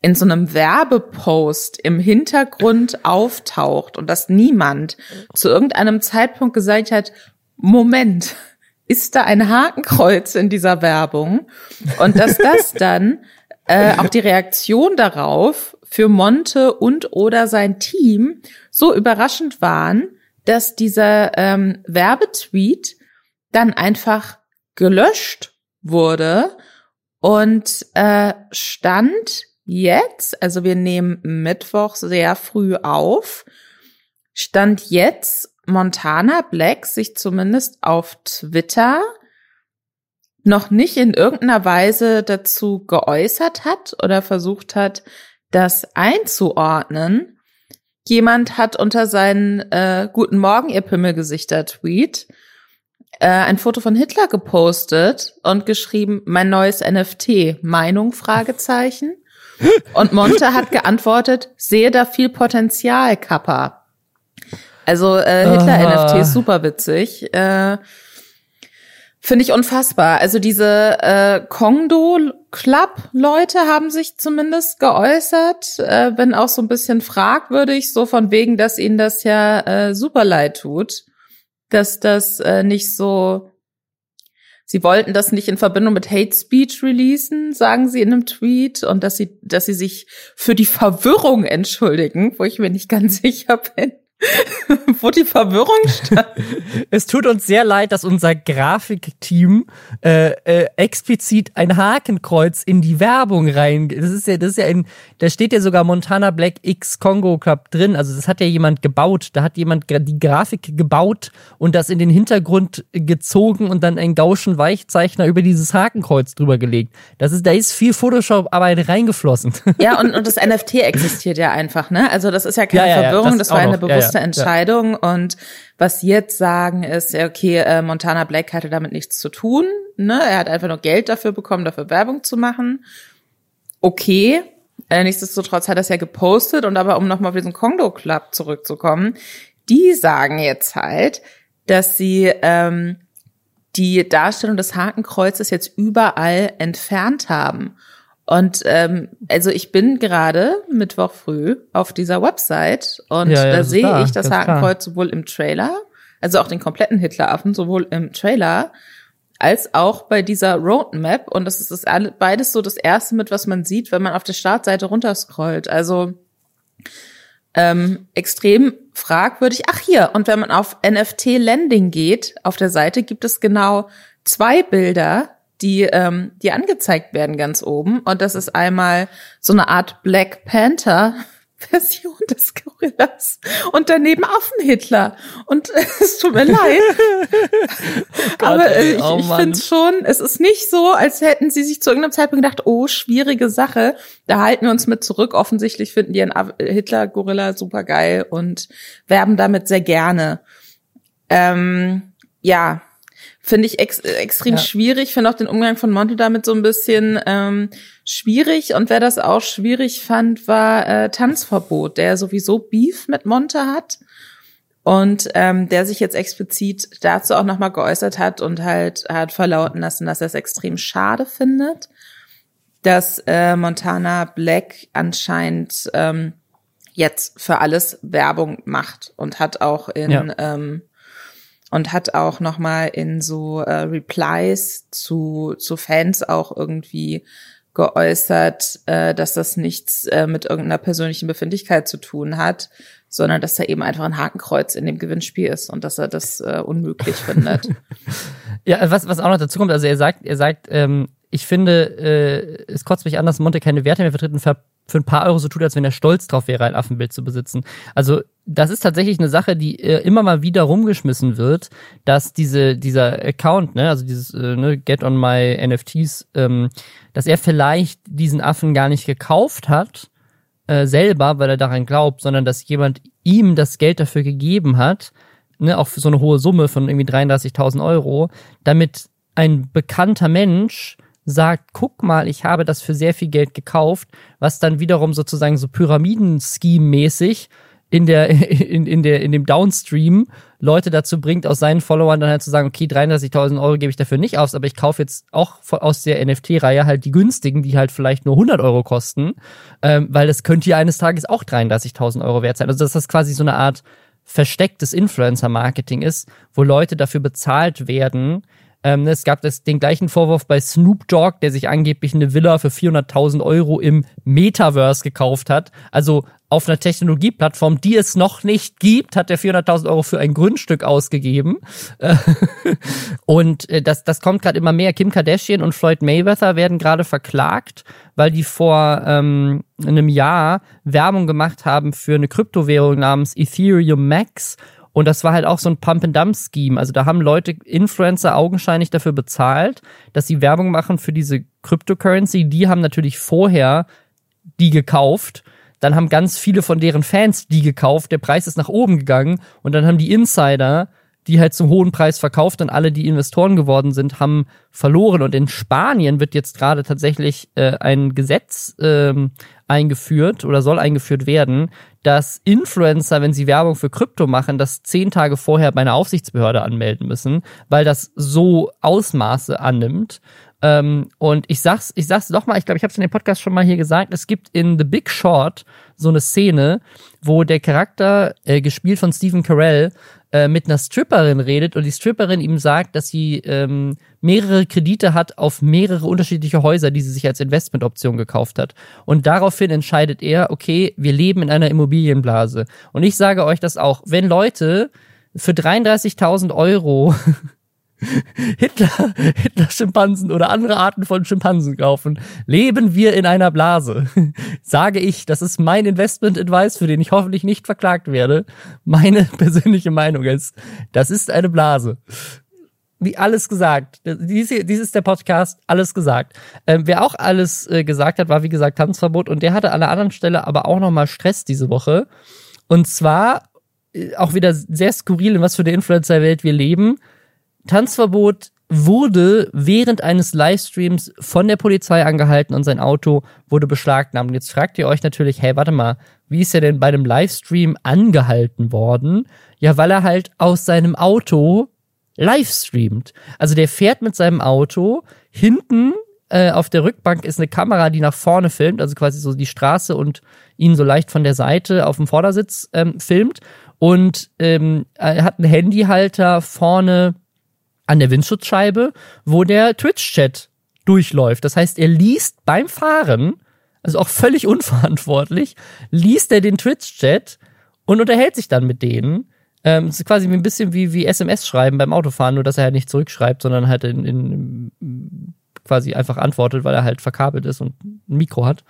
in so einem Werbepost im Hintergrund auftaucht und dass niemand zu irgendeinem Zeitpunkt gesagt hat, Moment, ist da ein Hakenkreuz in dieser Werbung? Und dass das dann äh, auch die Reaktion darauf für Monte und oder sein Team so überraschend waren, dass dieser ähm, Werbetweet dann einfach gelöscht wurde und äh, stand jetzt, also wir nehmen Mittwoch sehr früh auf, stand jetzt Montana Black sich zumindest auf Twitter noch nicht in irgendeiner Weise dazu geäußert hat oder versucht hat, das einzuordnen. Jemand hat unter seinen äh, Guten Morgen, ihr Pimmelgesichter-Tweet äh, ein Foto von Hitler gepostet und geschrieben, mein neues NFT, Meinung, Fragezeichen. Und Monte hat geantwortet, sehe da viel Potenzial, Kappa. Also äh, Hitler-NFT ist super witzig. Äh, Finde ich unfassbar. Also diese äh, Kongdo-Club-Leute haben sich zumindest geäußert, äh, wenn auch so ein bisschen fragwürdig, so von wegen, dass ihnen das ja äh, super leid tut, dass das äh, nicht so Sie wollten das nicht in Verbindung mit Hate Speech releasen, sagen sie in einem Tweet, und dass sie, dass sie sich für die Verwirrung entschuldigen, wo ich mir nicht ganz sicher bin. wo die Verwirrung stand.
es tut uns sehr leid, dass unser Grafikteam äh, äh, explizit ein Hakenkreuz in die Werbung rein. Das ist ja, das ist ja in, da steht ja sogar Montana Black X Congo Club drin. Also das hat ja jemand gebaut. Da hat jemand die Grafik gebaut und das in den Hintergrund gezogen und dann einen Gauschen Weichzeichner über dieses Hakenkreuz drüber gelegt. Das ist, da ist viel Photoshop-Arbeit reingeflossen.
Ja, und, und das NFT existiert ja einfach, ne? Also das ist ja keine ja, ja, Verwirrung, das, das war eine bewusste bewusste Entscheidung. Ja. Und was sie jetzt sagen ist, okay, äh, Montana Black hatte damit nichts zu tun. Ne? Er hat einfach nur Geld dafür bekommen, dafür Werbung zu machen. Okay. Äh, nichtsdestotrotz hat er es ja gepostet. Und aber um nochmal auf diesen Kondo Club zurückzukommen, die sagen jetzt halt, dass sie ähm, die Darstellung des Hakenkreuzes jetzt überall entfernt haben. Und ähm, also ich bin gerade Mittwoch früh auf dieser Website und ja, ja, da sehe da, ich das Hakenkreuz sowohl im Trailer, also auch den kompletten Hitleraffen, sowohl im Trailer als auch bei dieser Roadmap. Und das ist das beides so das erste mit, was man sieht, wenn man auf der Startseite runterscrollt. Also ähm, extrem fragwürdig. Ach hier, und wenn man auf NFT Landing geht, auf der Seite gibt es genau zwei Bilder, die, ähm, die angezeigt werden ganz oben. Und das ist einmal so eine Art Black Panther. Version des Gorillas und daneben Affenhitler. Und es tut mir leid. oh Gott, Aber ey, ich, oh ich finde schon, es ist nicht so, als hätten sie sich zu irgendeinem Zeitpunkt gedacht, oh, schwierige Sache. Da halten wir uns mit zurück. Offensichtlich finden die einen Hitler-Gorilla super geil und werben damit sehr gerne. Ähm, ja, Finde ich ex extrem ja. schwierig. Finde auch den Umgang von Monte damit so ein bisschen ähm, schwierig. Und wer das auch schwierig fand, war äh, Tanzverbot, der sowieso Beef mit Monte hat. Und ähm, der sich jetzt explizit dazu auch nochmal geäußert hat und halt hat verlauten lassen, dass er es extrem schade findet, dass äh, Montana Black anscheinend ähm, jetzt für alles Werbung macht und hat auch in ja. ähm, und hat auch noch mal in so äh, Replies zu zu Fans auch irgendwie geäußert, äh, dass das nichts äh, mit irgendeiner persönlichen Befindlichkeit zu tun hat, sondern dass da eben einfach ein Hakenkreuz in dem Gewinnspiel ist und dass er das äh, unmöglich findet.
Ja, was was auch noch dazu kommt, also er sagt, er sagt, ähm, ich finde, äh, es kotzt mich an, dass Monte keine Werte mehr vertritt und ver für ein paar Euro so tut, als wenn er stolz drauf wäre, ein Affenbild zu besitzen. Also das ist tatsächlich eine Sache, die äh, immer mal wieder rumgeschmissen wird, dass diese dieser Account, ne, also dieses äh, ne, Get on my NFTs, ähm, dass er vielleicht diesen Affen gar nicht gekauft hat äh, selber, weil er daran glaubt, sondern dass jemand ihm das Geld dafür gegeben hat, ne, auch für so eine hohe Summe von irgendwie 33.000 Euro, damit ein bekannter Mensch sagt, guck mal, ich habe das für sehr viel Geld gekauft, was dann wiederum sozusagen so Pyramiden-Scheme-mäßig in der, in, in der, in dem Downstream Leute dazu bringt, aus seinen Followern dann halt zu sagen, okay, 33.000 Euro gebe ich dafür nicht aus, aber ich kaufe jetzt auch aus der NFT-Reihe halt die günstigen, die halt vielleicht nur 100 Euro kosten, ähm, weil das könnte ja eines Tages auch 33.000 Euro wert sein. Also dass das quasi so eine Art verstecktes Influencer-Marketing ist, wo Leute dafür bezahlt werden, ähm, es gab das, den gleichen Vorwurf bei Snoop Dogg, der sich angeblich eine Villa für 400.000 Euro im Metaverse gekauft hat. Also auf einer Technologieplattform, die es noch nicht gibt, hat er 400.000 Euro für ein Grundstück ausgegeben. und äh, das, das kommt gerade immer mehr. Kim Kardashian und Floyd Mayweather werden gerade verklagt, weil die vor ähm, einem Jahr Werbung gemacht haben für eine Kryptowährung namens Ethereum Max und das war halt auch so ein Pump-and-Dump-Scheme. Also da haben Leute, Influencer augenscheinlich dafür bezahlt, dass sie Werbung machen für diese Cryptocurrency. Die haben natürlich vorher die gekauft. Dann haben ganz viele von deren Fans die gekauft. Der Preis ist nach oben gegangen. Und dann haben die Insider die halt zum hohen Preis verkauft und alle, die Investoren geworden sind, haben verloren. Und in Spanien wird jetzt gerade tatsächlich äh, ein Gesetz ähm, eingeführt oder soll eingeführt werden, dass Influencer, wenn sie Werbung für Krypto machen, das zehn Tage vorher bei einer Aufsichtsbehörde anmelden müssen, weil das so Ausmaße annimmt. Ähm, und ich sag's, ich sag's doch mal, ich glaube, ich habe es in dem Podcast schon mal hier gesagt, es gibt in The Big Short so eine Szene, wo der Charakter, äh, gespielt von Stephen Carell, äh, mit einer Stripperin redet und die Stripperin ihm sagt, dass sie ähm, mehrere Kredite hat auf mehrere unterschiedliche Häuser, die sie sich als Investmentoption gekauft hat. Und daraufhin entscheidet er, okay, wir leben in einer Immobilienblase. Und ich sage euch das auch, wenn Leute für 33.000 Euro Hitler, Hitler-Schimpansen oder andere Arten von Schimpansen kaufen, leben wir in einer Blase. Sage ich, das ist mein Investment-Advice, für den ich hoffentlich nicht verklagt werde. Meine persönliche Meinung ist, das ist eine Blase. Wie alles gesagt. Dies, dies ist der Podcast, alles gesagt. Ähm, wer auch alles äh, gesagt hat, war wie gesagt Tanzverbot und der hatte an einer anderen Stelle aber auch nochmal Stress diese Woche. Und zwar äh, auch wieder sehr skurril, in was für der Influencer-Welt wir leben Tanzverbot wurde während eines Livestreams von der Polizei angehalten und sein Auto wurde beschlagnahmt. Jetzt fragt ihr euch natürlich, hey, warte mal, wie ist er denn bei einem Livestream angehalten worden? Ja, weil er halt aus seinem Auto livestreamt. Also der fährt mit seinem Auto, hinten äh, auf der Rückbank ist eine Kamera, die nach vorne filmt, also quasi so die Straße und ihn so leicht von der Seite auf dem Vordersitz ähm, filmt. Und ähm, er hat einen Handyhalter vorne an der Windschutzscheibe, wo der Twitch-Chat durchläuft. Das heißt, er liest beim Fahren, also auch völlig unverantwortlich, liest er den Twitch-Chat und unterhält sich dann mit denen. Ähm, es ist quasi ein bisschen wie, wie SMS schreiben beim Autofahren, nur dass er halt nicht zurückschreibt, sondern halt in, in quasi einfach antwortet, weil er halt verkabelt ist und ein Mikro hat.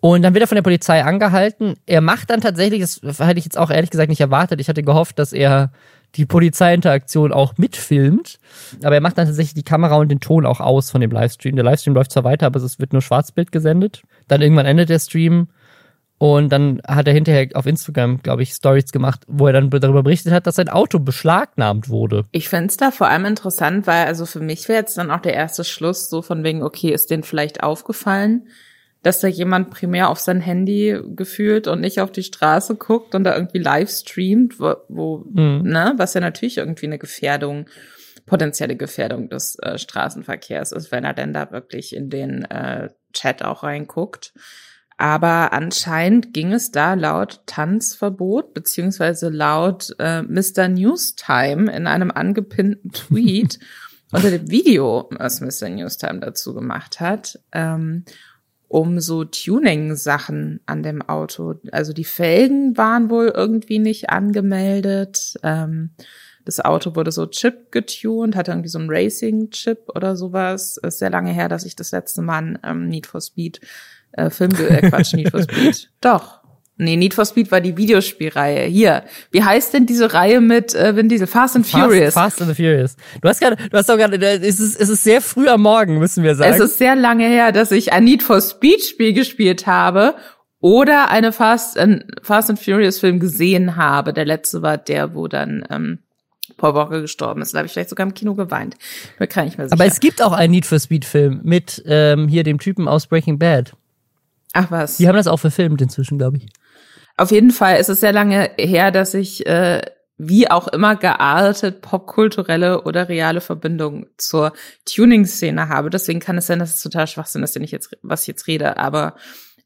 Und dann wird er von der Polizei angehalten. Er macht dann tatsächlich, das hätte ich jetzt auch ehrlich gesagt nicht erwartet. Ich hatte gehofft, dass er die Polizeiinteraktion auch mitfilmt. Aber er macht dann tatsächlich die Kamera und den Ton auch aus von dem Livestream. Der Livestream läuft zwar weiter, aber es wird nur Schwarzbild gesendet. Dann irgendwann endet der Stream. Und dann hat er hinterher auf Instagram, glaube ich, Stories gemacht, wo er dann darüber berichtet hat, dass sein Auto beschlagnahmt wurde.
Ich fände da vor allem interessant, weil also für mich wäre jetzt dann auch der erste Schluss so von wegen, okay, ist denen vielleicht aufgefallen, dass da jemand primär auf sein Handy gefühlt und nicht auf die Straße guckt und da irgendwie live streamt, wo, wo mhm. ne, was ja natürlich irgendwie eine Gefährdung, potenzielle Gefährdung des äh, Straßenverkehrs ist, wenn er denn da wirklich in den äh, Chat auch reinguckt. Aber anscheinend ging es da laut Tanzverbot beziehungsweise laut äh, Mr. Newstime in einem angepinnten Tweet unter dem Video, was Mr. Newstime dazu gemacht hat, ähm, um so Tuning-Sachen an dem Auto. Also die Felgen waren wohl irgendwie nicht angemeldet. Ähm, das Auto wurde so Chip getuned, hatte irgendwie so einen Racing-Chip oder sowas. Ist sehr lange her, dass ich das letzte Mal einen ähm, Need for Speed äh, Film, äh, Quatsch, Need for Speed. Doch. Nee, Need for Speed war die Videospielreihe. Hier, wie heißt denn diese Reihe mit äh, Vin Diesel? Fast and Furious.
Fast, and the Furious. Du hast gerade, du hast doch gerade, es ist, es ist sehr früh am Morgen, müssen wir sagen.
Es ist sehr lange her, dass ich ein Need for Speed Spiel gespielt habe oder eine Fast and, Fast and Furious Film gesehen habe. Der letzte war der, wo dann ähm, Paul Walker gestorben ist. Da habe ich vielleicht sogar im Kino geweint. Da kann ich mir sicher.
Aber es gibt auch einen Need for Speed Film mit ähm, hier dem Typen aus Breaking Bad.
Ach was.
Die haben das auch verfilmt inzwischen, glaube ich.
Auf jeden Fall ist es sehr lange her, dass ich äh, wie auch immer geartet popkulturelle oder reale Verbindung zur Tuning-Szene habe. Deswegen kann es sein, dass es total Schwachsinn ist, den ich jetzt, was ich jetzt rede. Aber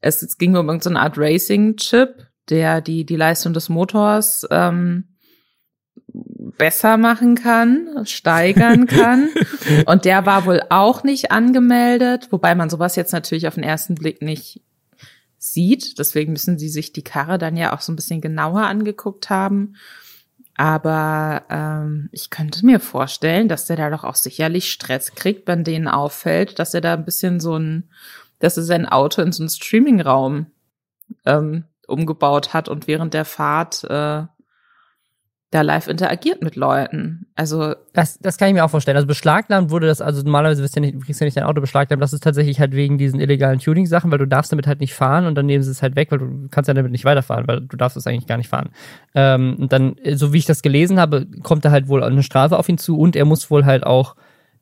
es, es ging um irgendeine Art Racing-Chip, der die, die Leistung des Motors ähm, besser machen kann, steigern kann. Und der war wohl auch nicht angemeldet, wobei man sowas jetzt natürlich auf den ersten Blick nicht sieht. Deswegen müssen sie sich die Karre dann ja auch so ein bisschen genauer angeguckt haben. Aber ähm, ich könnte mir vorstellen, dass der da doch auch sicherlich Stress kriegt, wenn denen auffällt, dass er da ein bisschen so ein, dass er sein Auto in so einen Streamingraum ähm, umgebaut hat und während der Fahrt äh, da live interagiert mit Leuten. Also
das, das kann ich mir auch vorstellen. Also beschlagnahmt wurde das, also normalerweise wirst du ja nicht, kriegst ja nicht dein Auto beschlagnahmt. Das ist tatsächlich halt wegen diesen illegalen Tuning-Sachen, weil du darfst damit halt nicht fahren und dann nehmen sie es halt weg, weil du kannst ja damit nicht weiterfahren, weil du darfst es eigentlich gar nicht fahren. Ähm, und dann, so wie ich das gelesen habe, kommt da halt wohl eine Strafe auf ihn zu und er muss wohl halt auch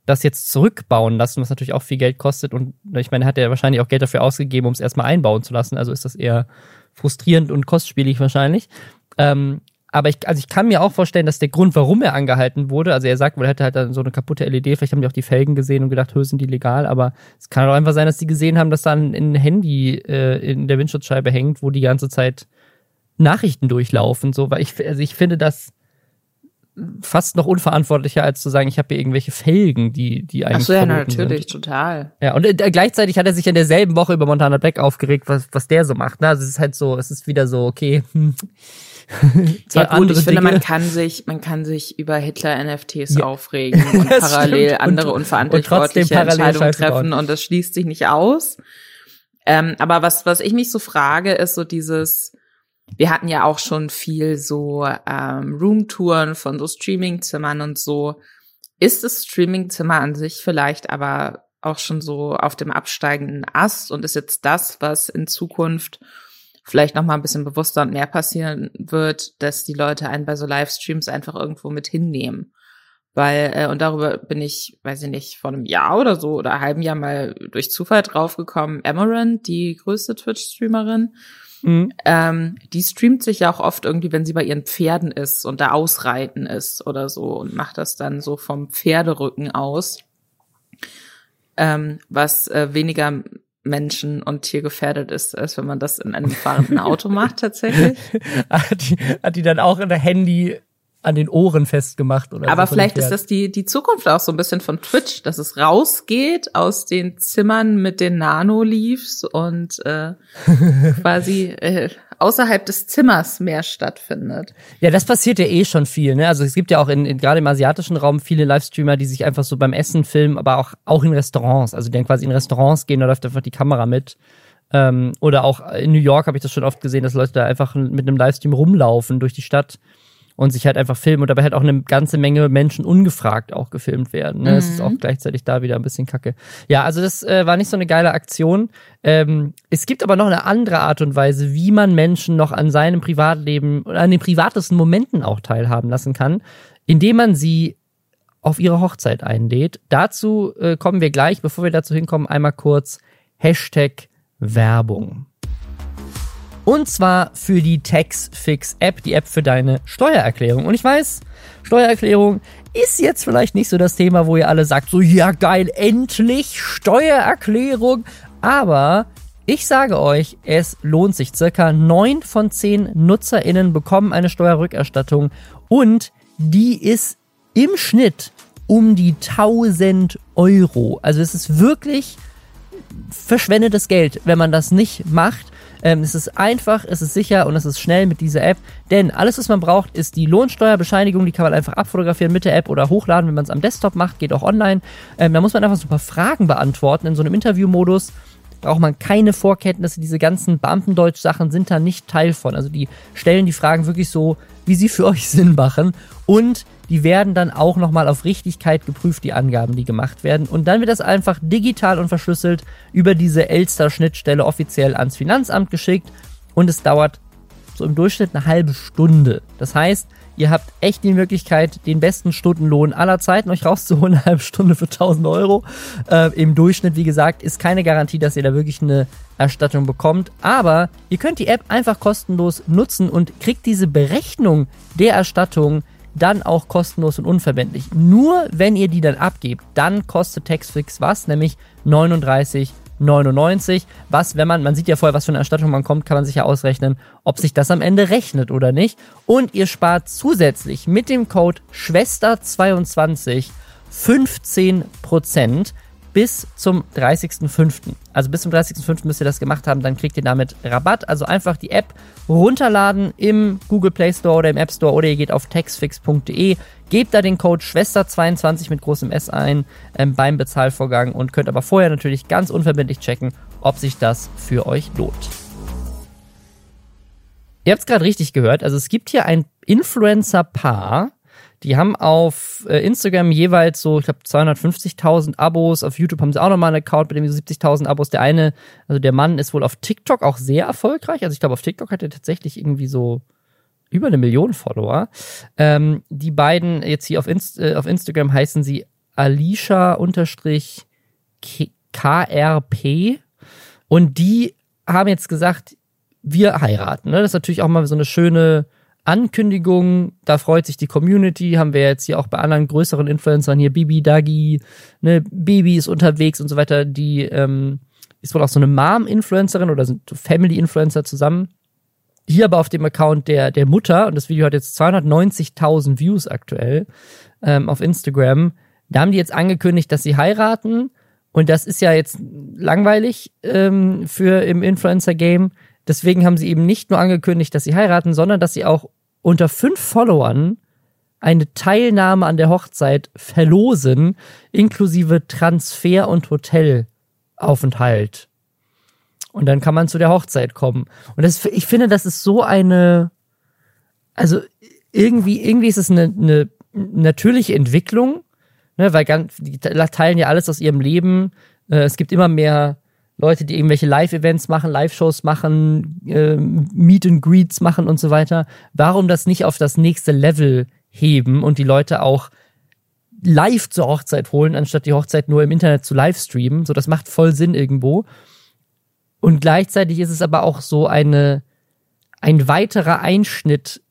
das jetzt zurückbauen lassen, was natürlich auch viel Geld kostet. Und ich meine, hat er wahrscheinlich auch Geld dafür ausgegeben, um es erstmal einbauen zu lassen. Also ist das eher frustrierend und kostspielig wahrscheinlich. Ähm, aber ich, also ich kann mir auch vorstellen, dass der Grund, warum er angehalten wurde, also er sagt, wohl er hätte halt dann so eine kaputte LED, vielleicht haben die auch die Felgen gesehen und gedacht, hö, sind die legal, aber es kann auch einfach sein, dass die gesehen haben, dass da ein, ein Handy äh, in der Windschutzscheibe hängt, wo die ganze Zeit Nachrichten durchlaufen, so, weil ich, also ich finde das fast noch unverantwortlicher, als zu sagen, ich habe hier irgendwelche Felgen, die, die eigentlich. Ach so,
ja, natürlich, sind. total.
Ja, und äh, gleichzeitig hat er sich in derselben Woche über Montana Black aufgeregt, was, was der so macht. Ne? Also es ist halt so, es ist wieder so, okay, hm,
ja, gut, ich finde, man kann sich, man kann sich über Hitler-NFTs ja. aufregen und parallel stimmt. andere und, unverantwortliche und Entscheidungen treffen bauen. und das schließt sich nicht aus. Ähm, aber was, was ich mich so frage, ist so dieses, wir hatten ja auch schon viel so ähm, Roomtouren von so Streamingzimmern und so. Ist das Streamingzimmer an sich vielleicht aber auch schon so auf dem absteigenden Ast und ist jetzt das, was in Zukunft vielleicht noch mal ein bisschen bewusster und mehr passieren wird, dass die Leute einen bei so Livestreams einfach irgendwo mit hinnehmen. Weil, äh, und darüber bin ich, weiß ich nicht, vor einem Jahr oder so oder halben Jahr mal durch Zufall draufgekommen. Amaranth, die größte Twitch-Streamerin, mhm. ähm, die streamt sich ja auch oft irgendwie, wenn sie bei ihren Pferden ist und da ausreiten ist oder so und macht das dann so vom Pferderücken aus. Ähm, was äh, weniger Menschen- und Tiergefährdet ist, als wenn man das in einem fahrenden Auto macht tatsächlich.
hat, die, hat die dann auch in der Handy an den Ohren festgemacht oder
Aber so vielleicht ist das die die Zukunft auch so ein bisschen von Twitch, dass es rausgeht aus den Zimmern mit den Nano-Leaves und äh, quasi äh, außerhalb des Zimmers mehr stattfindet.
Ja, das passiert ja eh schon viel. Ne? Also es gibt ja auch in, in gerade im asiatischen Raum viele Livestreamer, die sich einfach so beim Essen filmen, aber auch auch in Restaurants. Also die dann quasi in Restaurants gehen, da läuft einfach die Kamera mit. Ähm, oder auch in New York habe ich das schon oft gesehen, dass Leute da einfach mit einem Livestream rumlaufen durch die Stadt und sich halt einfach filmen und dabei halt auch eine ganze Menge Menschen ungefragt auch gefilmt werden. Ne? Mhm. Das ist auch gleichzeitig da wieder ein bisschen kacke. Ja, also das äh, war nicht so eine geile Aktion. Ähm, es gibt aber noch eine andere Art und Weise, wie man Menschen noch an seinem Privatleben oder an den privatesten Momenten auch teilhaben lassen kann, indem man sie auf ihre Hochzeit einlädt. Dazu äh, kommen wir gleich, bevor wir dazu hinkommen, einmal kurz Hashtag Werbung. Und zwar für die TaxFix-App, die App für deine Steuererklärung. Und ich weiß, Steuererklärung ist jetzt vielleicht nicht so das Thema, wo ihr alle sagt, so ja geil, endlich Steuererklärung. Aber ich sage euch, es lohnt sich. Circa neun von zehn NutzerInnen bekommen eine Steuerrückerstattung und die ist im Schnitt um die 1000 Euro. Also es ist wirklich verschwendetes Geld, wenn man das nicht macht. Ähm, es ist einfach, es ist sicher und es ist schnell mit dieser App, denn alles, was man braucht, ist die Lohnsteuerbescheinigung, die kann man einfach abfotografieren mit der App oder hochladen, wenn man es am Desktop macht, geht auch online. Ähm, da muss man einfach so ein paar Fragen beantworten in so einem Interviewmodus braucht man keine Vorkenntnisse. Diese ganzen Beamtendeutsch-Sachen sind da nicht Teil von. Also die stellen die Fragen wirklich so, wie sie für euch Sinn machen. Und die werden dann auch nochmal auf Richtigkeit geprüft, die Angaben, die gemacht werden. Und dann wird das einfach digital und verschlüsselt über diese Elster-Schnittstelle offiziell ans Finanzamt geschickt. Und es dauert so im Durchschnitt eine halbe Stunde. Das heißt, ihr habt echt die Möglichkeit, den besten Stundenlohn aller Zeiten euch rauszuholen, eine halbe Stunde für 1000 Euro. Äh, Im Durchschnitt, wie gesagt, ist keine Garantie, dass ihr da wirklich eine Erstattung bekommt. Aber ihr könnt die App einfach kostenlos nutzen und kriegt diese Berechnung der Erstattung dann auch kostenlos und unverbindlich. Nur wenn ihr die dann abgebt, dann kostet Taxfix was, nämlich 39,99. Was, wenn man, man sieht ja vorher, was für eine Erstattung man kommt, kann man sich ja ausrechnen, ob sich das am Ende rechnet oder nicht. Und ihr spart zusätzlich mit dem Code Schwester22 15 Prozent bis zum 30.05. Also bis zum 30.05. müsst ihr das gemacht haben, dann kriegt ihr damit Rabatt. Also einfach die App runterladen im Google Play Store oder im App Store oder ihr geht auf textfix.de, gebt da den Code Schwester22 mit großem S ein ähm, beim Bezahlvorgang und könnt aber vorher natürlich ganz unverbindlich checken, ob sich das für euch lohnt. Ihr habt es gerade richtig gehört, also es gibt hier ein Influencer-Paar, die haben auf äh, Instagram jeweils so, ich glaube, 250.000 Abos. Auf YouTube haben sie auch nochmal einen Account mit dem so 70.000 Abos. Der eine, also der Mann ist wohl auf TikTok auch sehr erfolgreich. Also ich glaube, auf TikTok hat er tatsächlich irgendwie so über eine Million Follower. Ähm, die beiden jetzt hier auf, Inst äh, auf Instagram heißen sie Alicia unterstrich KRP und die haben jetzt gesagt, wir heiraten. Ne? Das ist natürlich auch mal so eine schöne Ankündigung, da freut sich die Community, haben wir jetzt hier auch bei anderen größeren Influencern hier, Bibi, Dagi, ne, Bibi ist unterwegs und so weiter, die ähm, ist wohl auch so eine Mom-Influencerin oder sind Family-Influencer zusammen. Hier aber auf dem Account der, der Mutter, und das Video hat jetzt 290.000 Views aktuell ähm, auf Instagram, da haben die jetzt angekündigt, dass sie heiraten. Und das ist ja jetzt langweilig ähm, für im Influencer-Game. Deswegen haben sie eben nicht nur angekündigt, dass sie heiraten, sondern dass sie auch unter fünf Followern eine Teilnahme an der Hochzeit verlosen, inklusive Transfer und Hotelaufenthalt. Und dann kann man zu der Hochzeit kommen. Und das, ich finde, das ist so eine, also irgendwie, irgendwie ist es eine, eine natürliche Entwicklung, ne, weil ganz, die teilen ja alles aus ihrem Leben. Äh, es gibt immer mehr Leute, die irgendwelche Live-Events machen, Live-Shows machen, äh, Meet and Greets machen und so weiter. Warum das nicht auf das nächste Level heben und die Leute auch live zur Hochzeit holen, anstatt die Hochzeit nur im Internet zu livestreamen? So, das macht voll Sinn irgendwo. Und gleichzeitig ist es aber auch so eine, ein weiterer Einschnitt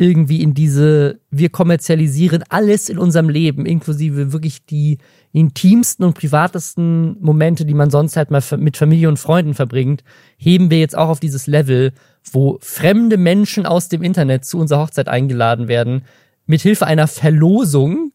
irgendwie in diese, wir kommerzialisieren alles in unserem Leben, inklusive wirklich die intimsten und privatesten Momente, die man sonst halt mal mit Familie und Freunden verbringt, heben wir jetzt auch auf dieses Level, wo fremde Menschen aus dem Internet zu unserer Hochzeit eingeladen werden, mit Hilfe einer Verlosung,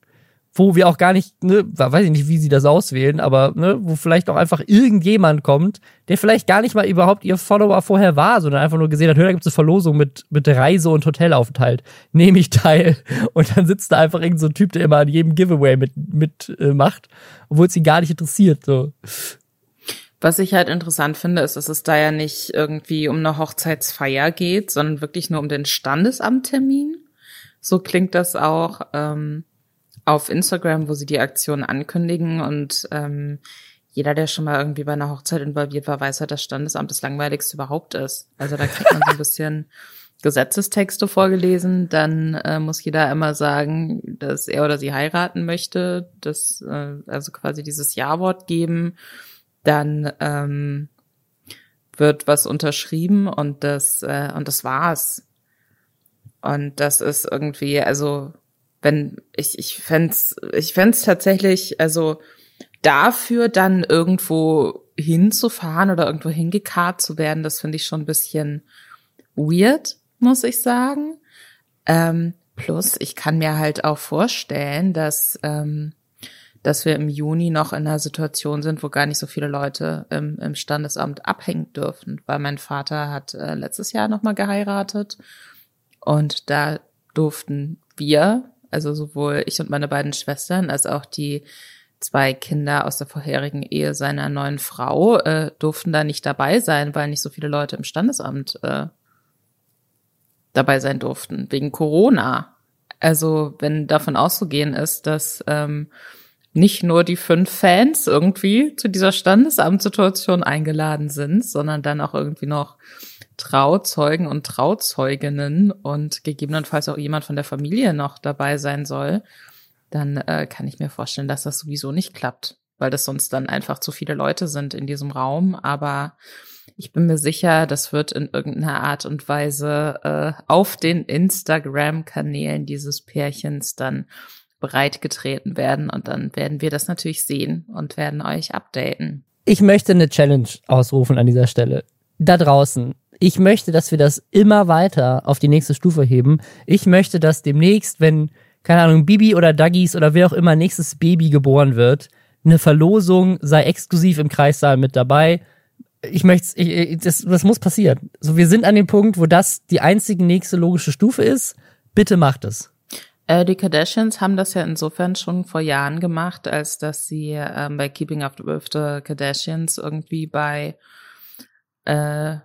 wo wir auch gar nicht, ne, weiß ich nicht, wie sie das auswählen, aber ne, wo vielleicht auch einfach irgendjemand kommt, der vielleicht gar nicht mal überhaupt ihr Follower vorher war, sondern einfach nur gesehen hat, hör, da gibt's eine Verlosung mit, mit Reise und Hotelaufenthalt. Nehme ich teil. Und dann sitzt da einfach irgendein so Typ, der immer an jedem Giveaway mit, mit äh, macht, obwohl es ihn gar nicht interessiert. So.
Was ich halt interessant finde, ist, dass es da ja nicht irgendwie um eine Hochzeitsfeier geht, sondern wirklich nur um den Standesamttermin. So klingt das auch. Ähm auf Instagram, wo sie die Aktion ankündigen und ähm, jeder, der schon mal irgendwie bei einer Hochzeit involviert war, weiß halt, dass Standesamt das langweiligste überhaupt ist. Also da kriegt man so ein bisschen Gesetzestexte vorgelesen, dann äh, muss jeder immer sagen, dass er oder sie heiraten möchte, das äh, also quasi dieses Ja-Wort geben, dann ähm, wird was unterschrieben und das äh, und das war's. Und das ist irgendwie, also wenn ich ich fände ich fände tatsächlich also dafür dann irgendwo hinzufahren oder irgendwo hingekarrt zu werden, das finde ich schon ein bisschen weird, muss ich sagen. Ähm, plus, ich kann mir halt auch vorstellen, dass ähm, dass wir im Juni noch in einer Situation sind, wo gar nicht so viele Leute im, im Standesamt abhängen dürfen, weil mein Vater hat äh, letztes Jahr noch mal geheiratet und da durften wir also sowohl ich und meine beiden Schwestern als auch die zwei Kinder aus der vorherigen Ehe seiner neuen Frau äh, durften da nicht dabei sein, weil nicht so viele Leute im Standesamt äh, dabei sein durften, wegen Corona. Also wenn davon auszugehen ist, dass ähm, nicht nur die fünf Fans irgendwie zu dieser Standesamtssituation eingeladen sind, sondern dann auch irgendwie noch Trauzeugen und Trauzeuginnen und gegebenenfalls auch jemand von der Familie noch dabei sein soll, dann äh, kann ich mir vorstellen, dass das sowieso nicht klappt, weil das sonst dann einfach zu viele Leute sind in diesem Raum. Aber ich bin mir sicher, das wird in irgendeiner Art und Weise äh, auf den Instagram-Kanälen dieses Pärchens dann breitgetreten werden und dann werden wir das natürlich sehen und werden euch updaten.
Ich möchte eine Challenge ausrufen an dieser Stelle. Da draußen. Ich möchte, dass wir das immer weiter auf die nächste Stufe heben. Ich möchte, dass demnächst, wenn, keine Ahnung, Bibi oder Duggies oder wer auch immer nächstes Baby geboren wird, eine Verlosung sei exklusiv im Kreissaal mit dabei. Ich möchte, ich, das, das muss passieren. So, wir sind an dem Punkt, wo das die einzige nächste logische Stufe ist. Bitte macht es.
Äh, die Kardashians haben das ja insofern schon vor Jahren gemacht, als dass sie ähm, bei Keeping Up with the Kardashians irgendwie bei, äh,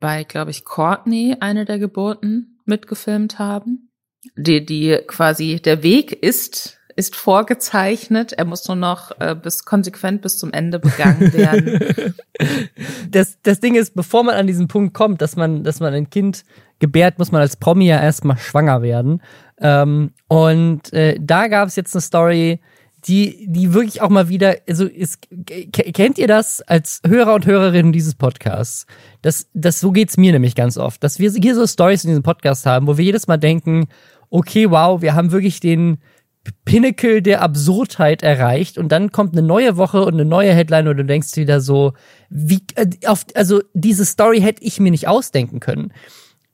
bei, glaube ich, Courtney, eine der Geburten, mitgefilmt haben. Die, die quasi, der Weg ist, ist vorgezeichnet. Er muss nur noch äh, bis konsequent bis zum Ende begangen werden.
das, das Ding ist, bevor man an diesen Punkt kommt, dass man, dass man ein Kind gebärt, muss man als Promi ja erstmal schwanger werden. Ähm, und äh, da gab es jetzt eine Story, die, die wirklich auch mal wieder, also ist, kennt ihr das als Hörer und Hörerinnen dieses Podcasts? Das, das, so geht's mir nämlich ganz oft, dass wir hier so Stories in diesem Podcast haben, wo wir jedes Mal denken, okay, wow, wir haben wirklich den Pinnacle der Absurdheit erreicht und dann kommt eine neue Woche und eine neue Headline und du denkst wieder so, wie, äh, auf, also diese Story hätte ich mir nicht ausdenken können.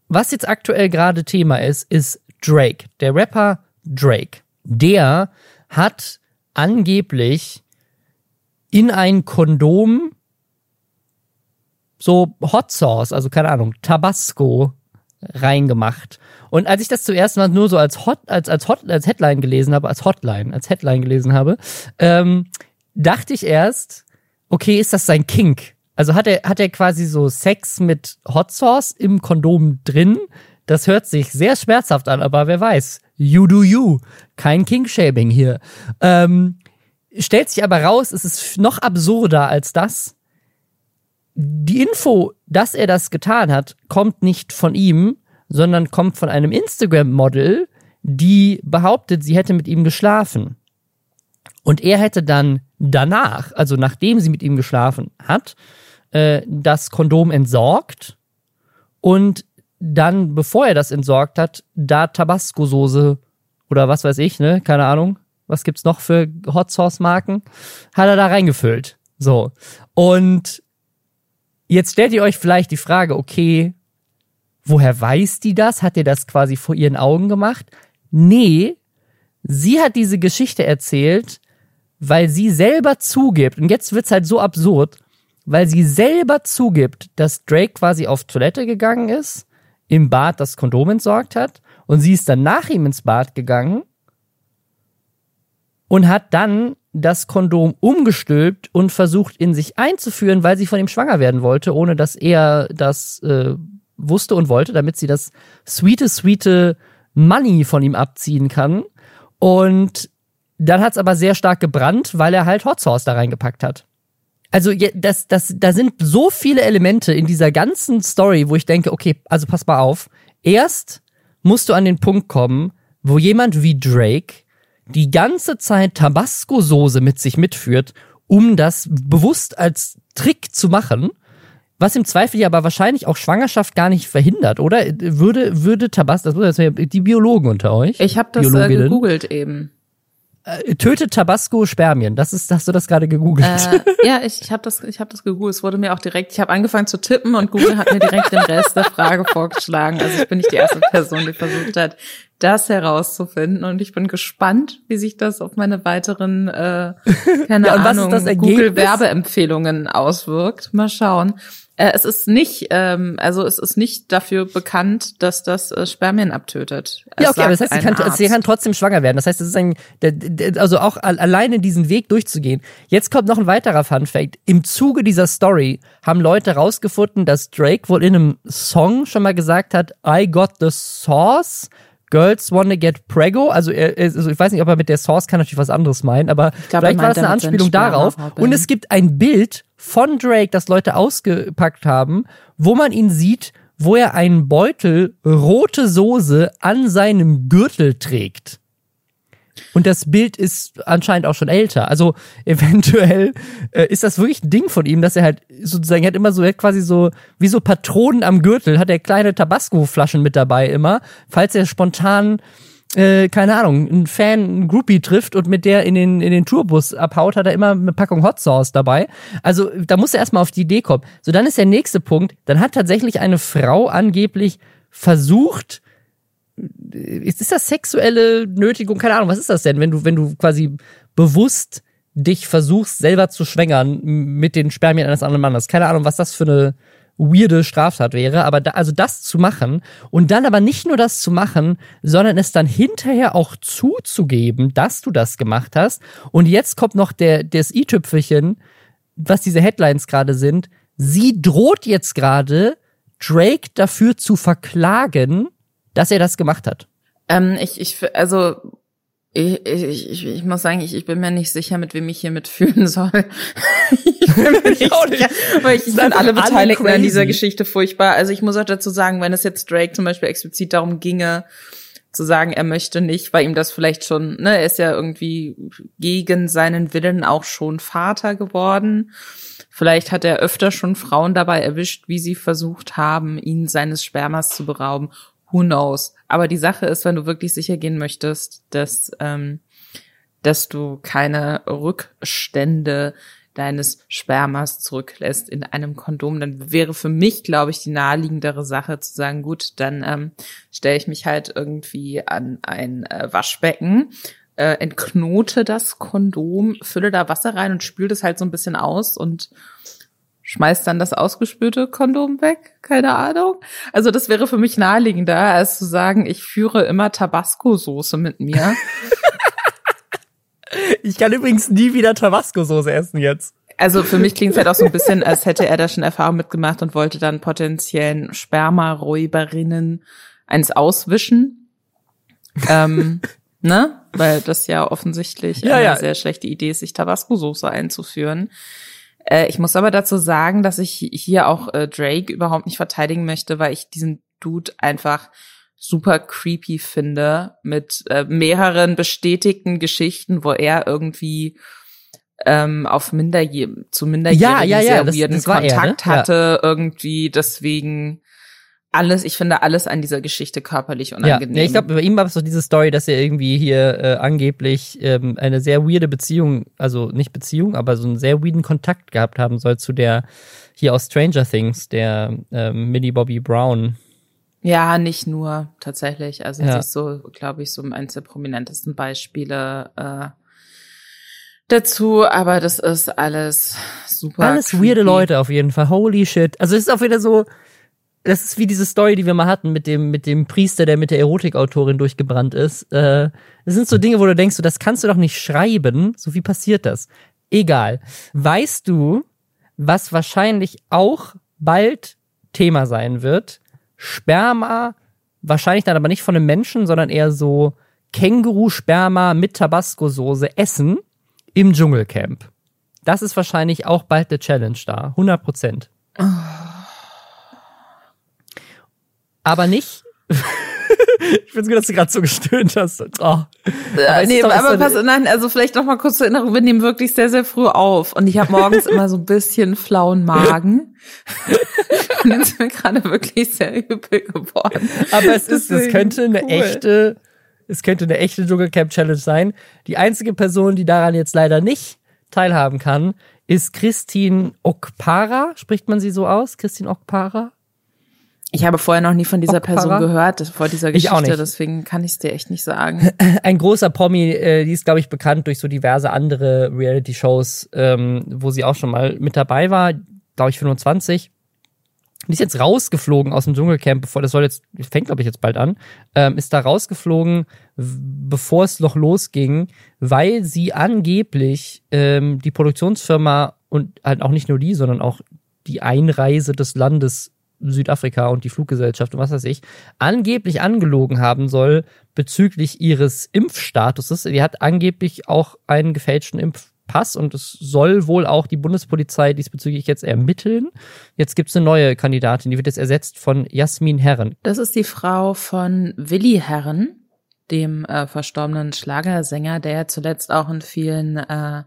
Was jetzt aktuell gerade Thema ist, ist Drake, der Rapper Drake. Der hat angeblich in ein Kondom so Hot Sauce, also keine Ahnung, Tabasco reingemacht. Und als ich das zuerst mal nur so als Hot, als, als Hot, als Headline gelesen habe, als Hotline, als Headline gelesen habe, ähm, dachte ich erst, okay, ist das sein Kink? Also hat er, hat er quasi so Sex mit Hot Sauce im Kondom drin? Das hört sich sehr schmerzhaft an, aber wer weiß. You do you. Kein King-Shaming hier. Ähm, stellt sich aber raus, es ist noch absurder als das. Die Info, dass er das getan hat, kommt nicht von ihm, sondern kommt von einem Instagram-Model, die behauptet, sie hätte mit ihm geschlafen. Und er hätte dann danach, also nachdem sie mit ihm geschlafen hat, äh, das Kondom entsorgt und dann, bevor er das entsorgt hat, da Tabasco-Soße oder was weiß ich, ne, keine Ahnung, was gibt's noch für Hot Sauce Marken, hat er da reingefüllt. So. Und jetzt stellt ihr euch vielleicht die Frage, okay, woher weiß die das? Hat er das quasi vor ihren Augen gemacht? Nee, sie hat diese Geschichte erzählt, weil sie selber zugibt, und jetzt wird's halt so absurd, weil sie selber zugibt, dass Drake quasi auf Toilette gegangen ist im Bad das Kondom entsorgt hat und sie ist dann nach ihm ins Bad gegangen und hat dann das Kondom umgestülpt und versucht in sich einzuführen, weil sie von ihm schwanger werden wollte, ohne dass er das äh, wusste und wollte, damit sie das sweete, sweete Money von ihm abziehen kann. Und dann hat es aber sehr stark gebrannt, weil er halt Hot Sauce da reingepackt hat. Also das, das, da sind so viele Elemente in dieser ganzen Story, wo ich denke, okay, also pass mal auf. Erst musst du an den Punkt kommen, wo jemand wie Drake die ganze Zeit Tabasco-Soße mit sich mitführt, um das bewusst als Trick zu machen. Was im Zweifel ja aber wahrscheinlich auch Schwangerschaft gar nicht verhindert, oder? Würde, würde Tabasco, das die Biologen unter euch.
Ich habe das äh, gegoogelt eben.
Äh, tötet Tabasco Spermien. Das ist, hast du das gerade gegoogelt?
Äh, ja, ich, ich habe das, ich habe das gegoogelt. Es wurde mir auch direkt. Ich habe angefangen zu tippen und Google hat mir direkt den Rest der Frage vorgeschlagen. Also ich bin nicht die erste Person, die versucht hat, das herauszufinden. Und ich bin gespannt, wie sich das auf meine weiteren, äh, keine ja, Ahnung, Google Werbeempfehlungen auswirkt. Mal schauen. Äh, es ist nicht, ähm, also es ist nicht dafür bekannt, dass das äh, Spermien abtötet. Es
ja, okay, aber das heißt, sie kann, sie kann trotzdem schwanger werden. Das heißt, es ist ein, also auch alleine diesen Weg durchzugehen. Jetzt kommt noch ein weiterer Fun Fact. Im Zuge dieser Story haben Leute rausgefunden, dass Drake wohl in einem Song schon mal gesagt hat, I got the sauce Girls Wanna Get Prego. Also, er, also ich weiß nicht, ob er mit der Source kann natürlich was anderes meinen, aber
glaub,
vielleicht war das eine Anspielung darauf. Und es gibt ein Bild von Drake, das Leute ausgepackt haben, wo man ihn sieht, wo er einen Beutel rote Soße an seinem Gürtel trägt. Und das Bild ist anscheinend auch schon älter. Also eventuell äh, ist das wirklich ein Ding von ihm, dass er halt sozusagen, er hat immer so, er hat quasi so, wie so Patronen am Gürtel, hat er kleine Tabasco-Flaschen mit dabei immer, falls er spontan, äh, keine Ahnung, einen Fan, einen Groupie trifft und mit der in den, in den Tourbus abhaut, hat er immer eine Packung Hot Sauce dabei. Also da muss er erstmal auf die Idee kommen. So, dann ist der nächste Punkt, dann hat tatsächlich eine Frau angeblich versucht, ist, ist das sexuelle Nötigung? Keine Ahnung, was ist das denn, wenn du, wenn du quasi bewusst dich versuchst, selber zu schwängern mit den Spermien eines anderen Mannes? Keine Ahnung, was das für eine weirde Straftat wäre, aber da, also das zu machen und dann aber nicht nur das zu machen, sondern es dann hinterher auch zuzugeben, dass du das gemacht hast. Und jetzt kommt noch der, das i-Tüpfelchen, was diese Headlines gerade sind. Sie droht jetzt gerade, Drake dafür zu verklagen, dass er das gemacht hat.
Ähm, ich, ich, also ich, ich, ich, ich muss sagen, ich, ich bin mir nicht sicher, mit wem ich hier mitfühlen soll. ich bin mir nicht
auch nicht.
sicher, weil ich
Sind
finde alle
einfach alle
Beteiligten an dieser Geschichte furchtbar. Also ich muss auch dazu sagen, wenn es jetzt Drake zum Beispiel explizit darum ginge, zu sagen, er möchte nicht, weil ihm das vielleicht schon, ne, er ist ja irgendwie gegen seinen Willen auch schon Vater geworden. Vielleicht hat er öfter schon Frauen dabei erwischt, wie sie versucht haben, ihn seines Spermas zu berauben. Who knows? Aber die Sache ist, wenn du wirklich sicher gehen möchtest, dass, ähm, dass du keine Rückstände deines Spermas zurücklässt in einem Kondom, dann wäre für mich, glaube ich, die naheliegendere Sache zu sagen, gut, dann ähm, stelle ich mich halt irgendwie an ein äh, Waschbecken, äh, entknote das Kondom, fülle da Wasser rein und spül das halt so ein bisschen aus und schmeiß dann das ausgespülte Kondom weg. Keine Ahnung. Also das wäre für mich naheliegender, als zu sagen, ich führe immer Tabasco-Soße mit mir.
Ich kann übrigens nie wieder Tabasco-Soße essen jetzt.
Also für mich klingt es halt auch so ein bisschen, als hätte er da schon Erfahrung mitgemacht und wollte dann potenziellen Spermaräuberinnen eins auswischen. ähm, ne? Weil das ja offensichtlich
Ja,
eine
ja.
sehr schlechte Idee ist, sich Tabasco-Soße einzuführen. Äh, ich muss aber dazu sagen, dass ich hier auch äh, Drake überhaupt nicht verteidigen möchte, weil ich diesen Dude einfach super creepy finde mit äh, mehreren bestätigten Geschichten, wo er irgendwie ähm, auf Minderje zu Minderjährigen
Ja, ja, ja,
sehr
das-
weirden
das war er,
Kontakt
ne?
Hatte, irgendwie deswegen alles, ich finde alles an dieser Geschichte körperlich unangenehm.
ja, ich glaube, bei ihm war es so diese Story, dass er irgendwie hier äh, angeblich ähm, eine sehr weirde Beziehung, also nicht Beziehung, aber so einen sehr weirden Kontakt gehabt haben soll zu der hier aus Stranger Things, der ähm, Millie Bobby Brown.
Ja, nicht nur tatsächlich. Also
Ja.
sie ist so, glaube ich, so eines der prominentesten Beispiele äh, dazu. Aber das ist alles super.
Alles
creepy.
weirde Leute auf jeden Fall. Holy shit. Also es ist auch wieder so, das ist wie diese Story, die wir mal hatten mit dem, mit dem Priester, der mit der Erotikautorin durchgebrannt ist. Äh, das sind so Dinge, wo du denkst, so, das kannst du doch nicht schreiben. So wie passiert das? Egal. Weißt du, was wahrscheinlich auch bald Thema sein wird? Sperma, wahrscheinlich dann aber nicht von einem Menschen, sondern eher so Känguru-Sperma mit Tabasco-Soße essen im Dschungelcamp. Das ist wahrscheinlich auch bald eine Challenge da. 100 Prozent. Aber nicht. ich find's gut, dass du gerade so gestöhnt hast. Oh.
Äh,
es
nee, aber pass, nein, also vielleicht noch mal kurz zur Erinnerung, wir nehmen wirklich sehr, sehr früh auf und ich habe morgens immer so ein bisschen flauen Magen. und jetzt ist mir gerade wirklich sehr übel geworden.
Aber es ist, es könnte eine
cool.
echte, es könnte eine echte Dschungelcamp Challenge sein. Die einzige Person, die daran jetzt leider nicht teilhaben kann, ist Christine Okpara. Spricht man sie so aus? Christine Okpara?
Ich habe vorher noch nie von dieser? Person gehört, vor dieser
Ich auch
Geschichte,
nicht.
deswegen kann ich es dir echt nicht sagen.
ein großer Promi, äh, die ist, glaube ich, bekannt durch so diverse andere Reality-Shows, ähm, wo sie auch schon mal mit dabei war, glaube ich, 25. Die ist jetzt rausgeflogen aus dem Dschungelcamp, bevor das soll jetzt, fängt, glaube ich, jetzt bald an, ähm, ist da rausgeflogen, bevor es noch losging, weil sie angeblich ähm, die Produktionsfirma und halt auch nicht nur die, sondern auch die Einreise des Landes Südafrika und die Fluggesellschaft und was weiß ich, angeblich angelogen haben soll bezüglich ihres Impfstatuses. Die hat angeblich auch einen gefälschten Impfpass und es soll wohl auch die Bundespolizei diesbezüglich jetzt ermitteln. Jetzt gibt es eine neue Kandidatin, die wird jetzt ersetzt von Jasmin Herren.
Das ist die Frau von Willi Herren dem äh, verstorbenen Schlagersänger, der zuletzt auch in vielen äh,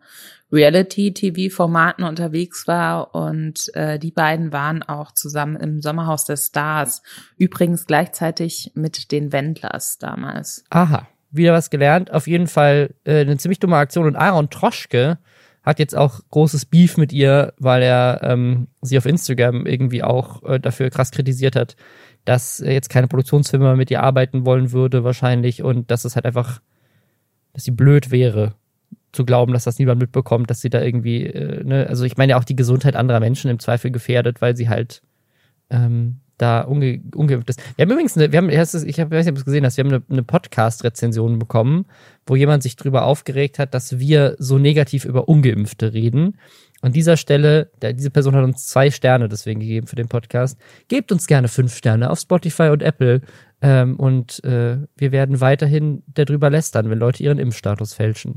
Reality-TV-Formaten unterwegs war und äh, die beiden waren auch zusammen im Sommerhaus der Stars. Übrigens gleichzeitig mit den Wendlers damals.
Aha, wieder was gelernt. Auf jeden Fall äh, eine ziemlich dumme Aktion und Aaron Troschke hat jetzt auch großes Beef mit ihr, weil er ähm, sie auf Instagram irgendwie auch äh, dafür krass kritisiert hat, dass jetzt keine Produktionsfirma mit ihr arbeiten wollen würde wahrscheinlich und dass es halt einfach, dass sie blöd wäre zu glauben, dass das niemand mitbekommt, dass sie da irgendwie, äh, ne, also ich meine ja auch die Gesundheit anderer Menschen im Zweifel gefährdet, weil sie halt ähm, da unge ungeimpft ist. Wir haben übrigens, eine, wir haben, ich nicht, ob du es gesehen hast, wir haben eine, eine Podcast-Rezension bekommen, wo jemand sich drüber aufgeregt hat, dass wir so negativ über Ungeimpfte reden. An dieser Stelle, diese Person hat uns zwei Sterne deswegen gegeben für den Podcast. Gebt uns gerne fünf Sterne auf Spotify und Apple. Ähm, und äh, wir werden weiterhin darüber lästern, wenn Leute ihren Impfstatus fälschen.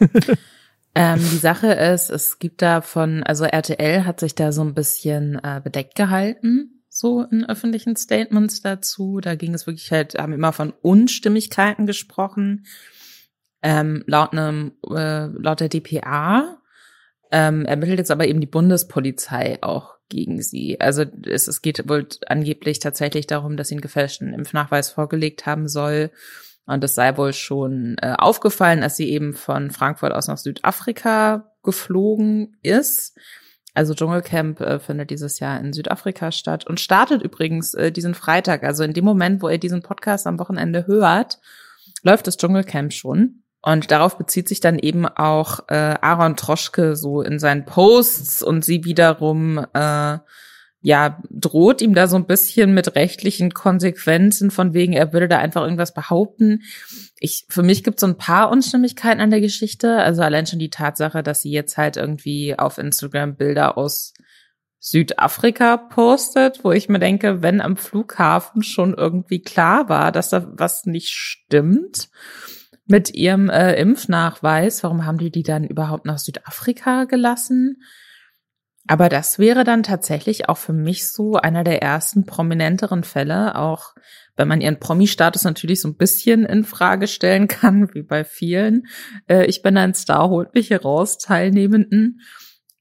ähm, die Sache ist, es gibt da von, also RTL hat sich da so ein bisschen äh, bedeckt gehalten, so in öffentlichen Statements dazu. Da ging es wirklich halt, haben immer von Unstimmigkeiten gesprochen. Ähm, laut einem, äh, laut der DPA ähm, ermittelt jetzt aber eben die Bundespolizei auch gegen sie. Also es, es geht wohl angeblich tatsächlich darum, dass sie einen gefälschten Impfnachweis vorgelegt haben soll. Und es sei wohl schon äh, aufgefallen, dass sie eben von Frankfurt aus nach Südafrika geflogen ist. Also Dschungelcamp äh, findet dieses Jahr in Südafrika statt und startet übrigens äh, diesen Freitag. Also in dem Moment, wo ihr diesen Podcast am Wochenende hört, läuft das Dschungelcamp schon. Und darauf bezieht sich dann eben auch äh, Aaron Troschke so in seinen Posts und sie wiederum äh, ja droht ihm da so ein bisschen mit rechtlichen Konsequenzen von wegen er würde da einfach irgendwas behaupten. Ich für mich gibt es so ein paar Unstimmigkeiten an der Geschichte, also allein schon die Tatsache, dass sie jetzt halt irgendwie auf Instagram Bilder aus Südafrika postet, wo ich mir denke, wenn am Flughafen schon irgendwie klar war, dass da was nicht stimmt mit ihrem äh, Impfnachweis. Warum haben die die dann überhaupt nach Südafrika gelassen? Aber das wäre dann tatsächlich auch für mich so einer der ersten prominenteren Fälle, auch wenn man ihren Promi-Status natürlich so ein bisschen in Frage stellen kann, wie bei vielen. Äh, ich bin ein Star, holt mich hier raus, Teilnehmenden.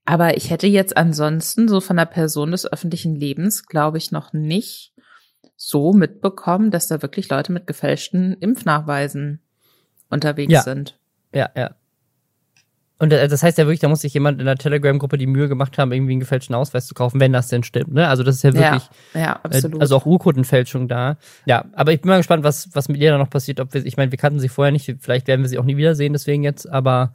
Aber ich hätte jetzt ansonsten so von der Person des öffentlichen Lebens, glaube ich, noch nicht so mitbekommen, dass da wirklich Leute mit gefälschten Impfnachweisen unterwegs ja. sind.
Ja, ja. Und äh, das heißt ja wirklich, da muss sich jemand in der Telegram-Gruppe die Mühe gemacht haben, irgendwie einen gefälschten Ausweis zu kaufen, wenn das denn stimmt. Ne? Also das ist ja wirklich,
ja, ja, absolut.
Äh, also auch Urkundenfälschung da. Ja, aber ich bin mal gespannt, was was mit ihr da noch passiert. Ob wir, ich meine, wir kannten sie vorher nicht, vielleicht werden wir sie auch nie wiedersehen, deswegen jetzt. Aber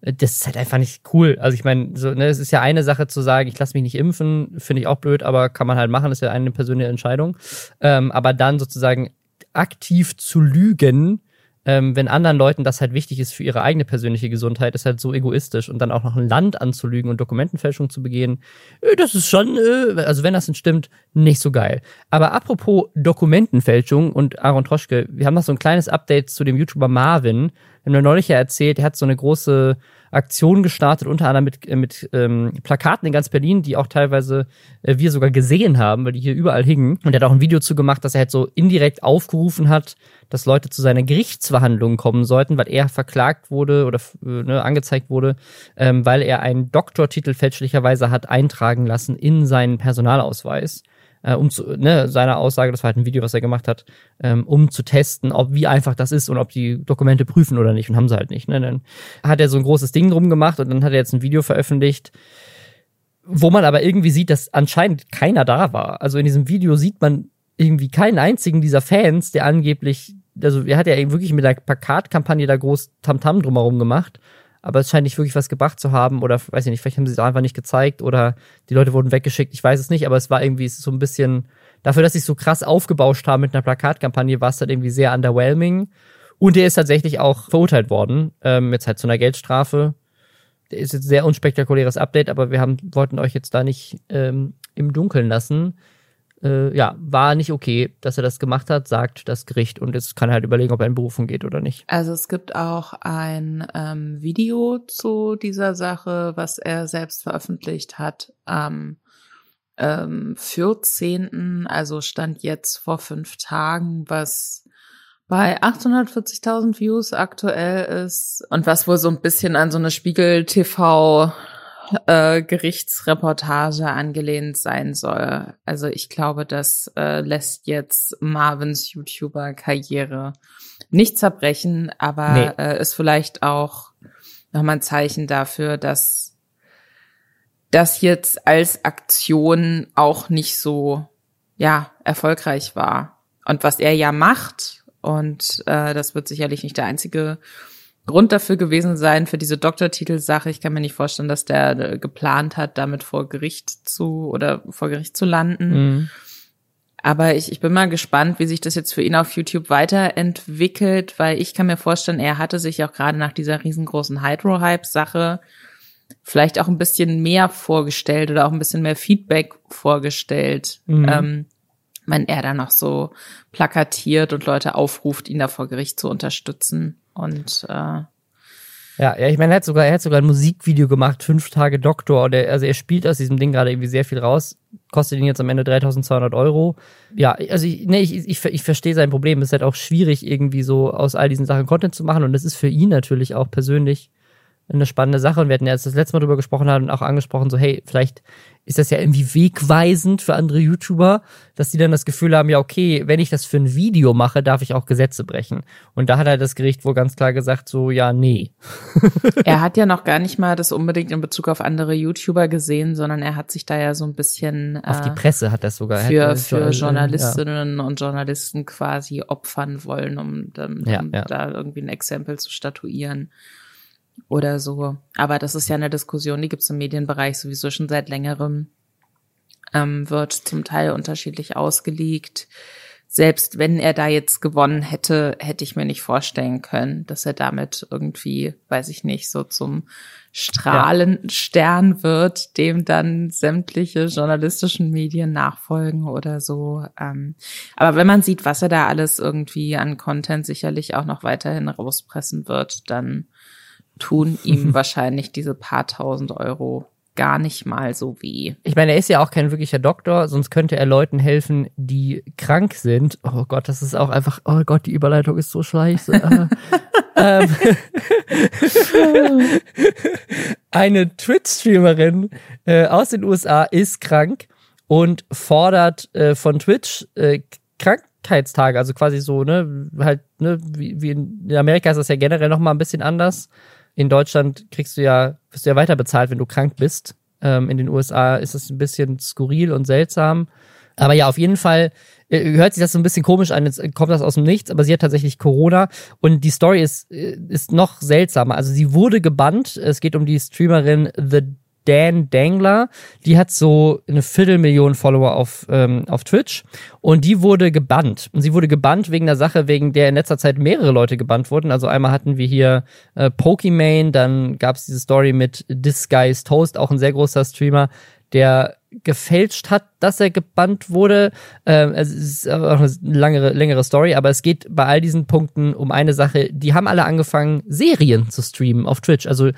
äh, das ist halt einfach nicht cool. Also ich meine, so, ne, es ist ja eine Sache zu sagen, ich lasse mich nicht impfen, finde ich auch blöd, aber kann man halt machen, das ist ja eine persönliche Entscheidung. Ähm, aber dann sozusagen aktiv zu lügen, ähm, wenn anderen Leuten das halt wichtig ist für ihre eigene persönliche Gesundheit, ist halt so egoistisch und dann auch noch ein Land anzulügen und Dokumentenfälschung zu begehen, äh, das ist schon, äh, also wenn das denn stimmt, nicht so geil. Aber apropos Dokumentenfälschung und Aaron Troschke, wir haben noch so ein kleines Update zu dem YouTuber Marvin. Wir haben ja neulich ja erzählt, er hat so eine große Aktion gestartet, unter anderem mit, äh, mit ähm, Plakaten in ganz Berlin, die auch teilweise äh, wir sogar gesehen haben, weil die hier überall hingen. Und er hat auch ein Video zu gemacht, dass er halt so indirekt aufgerufen hat, dass Leute zu seiner Gerichtsverhandlung kommen sollten, weil er verklagt wurde oder äh, ne, angezeigt wurde, ähm, weil er einen Doktortitel fälschlicherweise hat eintragen lassen in seinen Personalausweis äh, um zu, ne, seiner Aussage, das war halt ein Video, was er gemacht hat, ähm, um zu testen, ob wie einfach das ist und ob die Dokumente prüfen oder nicht und haben sie halt nicht. Ne? Dann hat er so ein großes Ding drum gemacht und dann hat er jetzt ein Video veröffentlicht, wo man aber irgendwie sieht, dass anscheinend keiner da war. Also in diesem Video sieht man irgendwie keinen einzigen dieser Fans, der angeblich, also er hat ja wirklich mit der Plakatkampagne da groß Tamtam drumherum gemacht aber es scheint nicht wirklich was gebracht zu haben oder weiß ich nicht, vielleicht haben sie es einfach nicht gezeigt oder die Leute wurden weggeschickt, ich weiß es nicht, aber es war irgendwie so ein bisschen, dafür, dass sie so krass aufgebauscht haben mit einer Plakatkampagne, war es halt irgendwie sehr underwhelming. Und der ist tatsächlich auch verurteilt worden, ähm, jetzt halt zu einer Geldstrafe. Der ist jetzt ein sehr unspektakuläres Update, aber wir haben, wollten euch jetzt da nicht ähm, im Dunkeln lassen. Äh, ja, war nicht okay, dass er das gemacht hat, sagt das Gericht. Und jetzt kann er halt überlegen, ob er in Berufung geht oder nicht.
Also es gibt auch ein ähm, Video zu dieser Sache, was er selbst veröffentlicht hat am ähm, 14., also stand jetzt vor fünf Tagen, was bei 840.000 Views aktuell ist und was wohl so ein bisschen an so eine Spiegel TV äh, Gerichtsreportage angelehnt sein soll. Also ich glaube, das äh, lässt jetzt Marvins YouTuber-Karriere nicht zerbrechen, aber nee. äh, ist vielleicht auch nochmal ein Zeichen dafür, dass das jetzt als Aktion auch nicht so ja erfolgreich war. Und was er ja macht, und äh, das wird sicherlich nicht der einzige Grund dafür gewesen sein für diese Doktortitelsache. Ich kann mir nicht vorstellen, dass der äh, geplant hat, damit vor Gericht zu oder vor Gericht zu landen. Mhm. Aber ich, ich bin mal gespannt, wie sich das jetzt für ihn auf YouTube weiterentwickelt, weil ich kann mir vorstellen, er hatte sich auch gerade nach dieser riesengroßen Hydro-Hype-Sache vielleicht auch ein bisschen mehr vorgestellt oder auch ein bisschen mehr Feedback vorgestellt. Mhm. Ähm, wenn er da noch so plakatiert und Leute aufruft, ihn da vor Gericht zu unterstützen. Und äh,
ja, ja, ich meine, er hat sogar, er hat sogar ein Musikvideo gemacht, fünf Tage Doktor. Und er, also er spielt aus diesem Ding gerade irgendwie sehr viel raus. Kostet ihn jetzt am Ende 3200 Euro. Ja, also ich, nee, ich, ich, ich verstehe sein Problem. Es ist halt auch schwierig, irgendwie so aus all diesen Sachen Content zu machen. Und das ist für ihn natürlich auch persönlich eine spannende Sache. Und wir hatten ja jetzt das letzte Mal drüber gesprochen haben und auch angesprochen, so, hey, vielleicht ist das ja irgendwie wegweisend für andere YouTuber, dass die dann das Gefühl haben, ja, okay, wenn ich das für ein Video mache, darf ich auch Gesetze brechen. Und da hat halt das Gericht wohl ganz klar gesagt, so, ja, nee.
er hat ja noch gar nicht mal das unbedingt in Bezug auf andere YouTuber gesehen, sondern er hat sich da ja so ein bisschen
auf die äh, Presse hat das sogar
für, für Journalistinnen ja. und Journalisten quasi opfern wollen, um, um, ja, ja. da irgendwie ein Exempel zu statuieren oder so. Aber das ist ja eine Diskussion, die gibt es im Medienbereich sowieso schon seit längerem. Ähm, wird zum Teil unterschiedlich ausgelegt. Selbst wenn er da jetzt gewonnen hätte, hätte ich mir nicht vorstellen können, dass er damit irgendwie, weiß ich nicht, so zum Strahlenstern ja. wird, dem dann sämtliche journalistischen Medien nachfolgen oder so. Ähm, aber wenn man sieht, was er da alles irgendwie an Content sicherlich auch noch weiterhin rauspressen wird, dann tun ihm wahrscheinlich diese paar tausend Euro gar nicht mal so weh.
Ich meine, er ist ja auch kein wirklicher Doktor, sonst könnte er Leuten helfen, die krank sind. Oh Gott, das ist auch einfach, oh Gott, die Überleitung ist so scheiße. Ähm, eine Twitch-Streamerin äh, aus den USA ist krank und fordert äh, von Twitch äh, Krankheitstage, also quasi so, ne, halt, ne, wie, wie in Amerika ist das ja generell noch mal ein bisschen anders in Deutschland kriegst du ja, wirst du ja weiter bezahlt, wenn du krank bist. Ähm, in den USA ist es ein bisschen skurril und seltsam. Aber ja, auf jeden Fall äh, hört sich das so ein bisschen komisch an, jetzt kommt das aus dem Nichts, aber sie hat tatsächlich Corona und die Story ist, äh, ist noch seltsamer. Also sie wurde gebannt, es geht um die Streamerin The Dan Dangler, die hat so eine Viertelmillion Follower auf, ähm, auf Twitch und die wurde gebannt. Und sie wurde gebannt wegen der Sache, wegen der in letzter Zeit mehrere Leute gebannt wurden. Also einmal hatten wir hier äh, Pokimane, dann gab es diese Story mit Disguise Toast, auch ein sehr großer Streamer, der gefälscht hat, dass er gebannt wurde. Ähm, es ist auch eine langere, längere Story, aber es geht bei all diesen Punkten um eine Sache. Die haben alle angefangen, Serien zu streamen auf Twitch. Also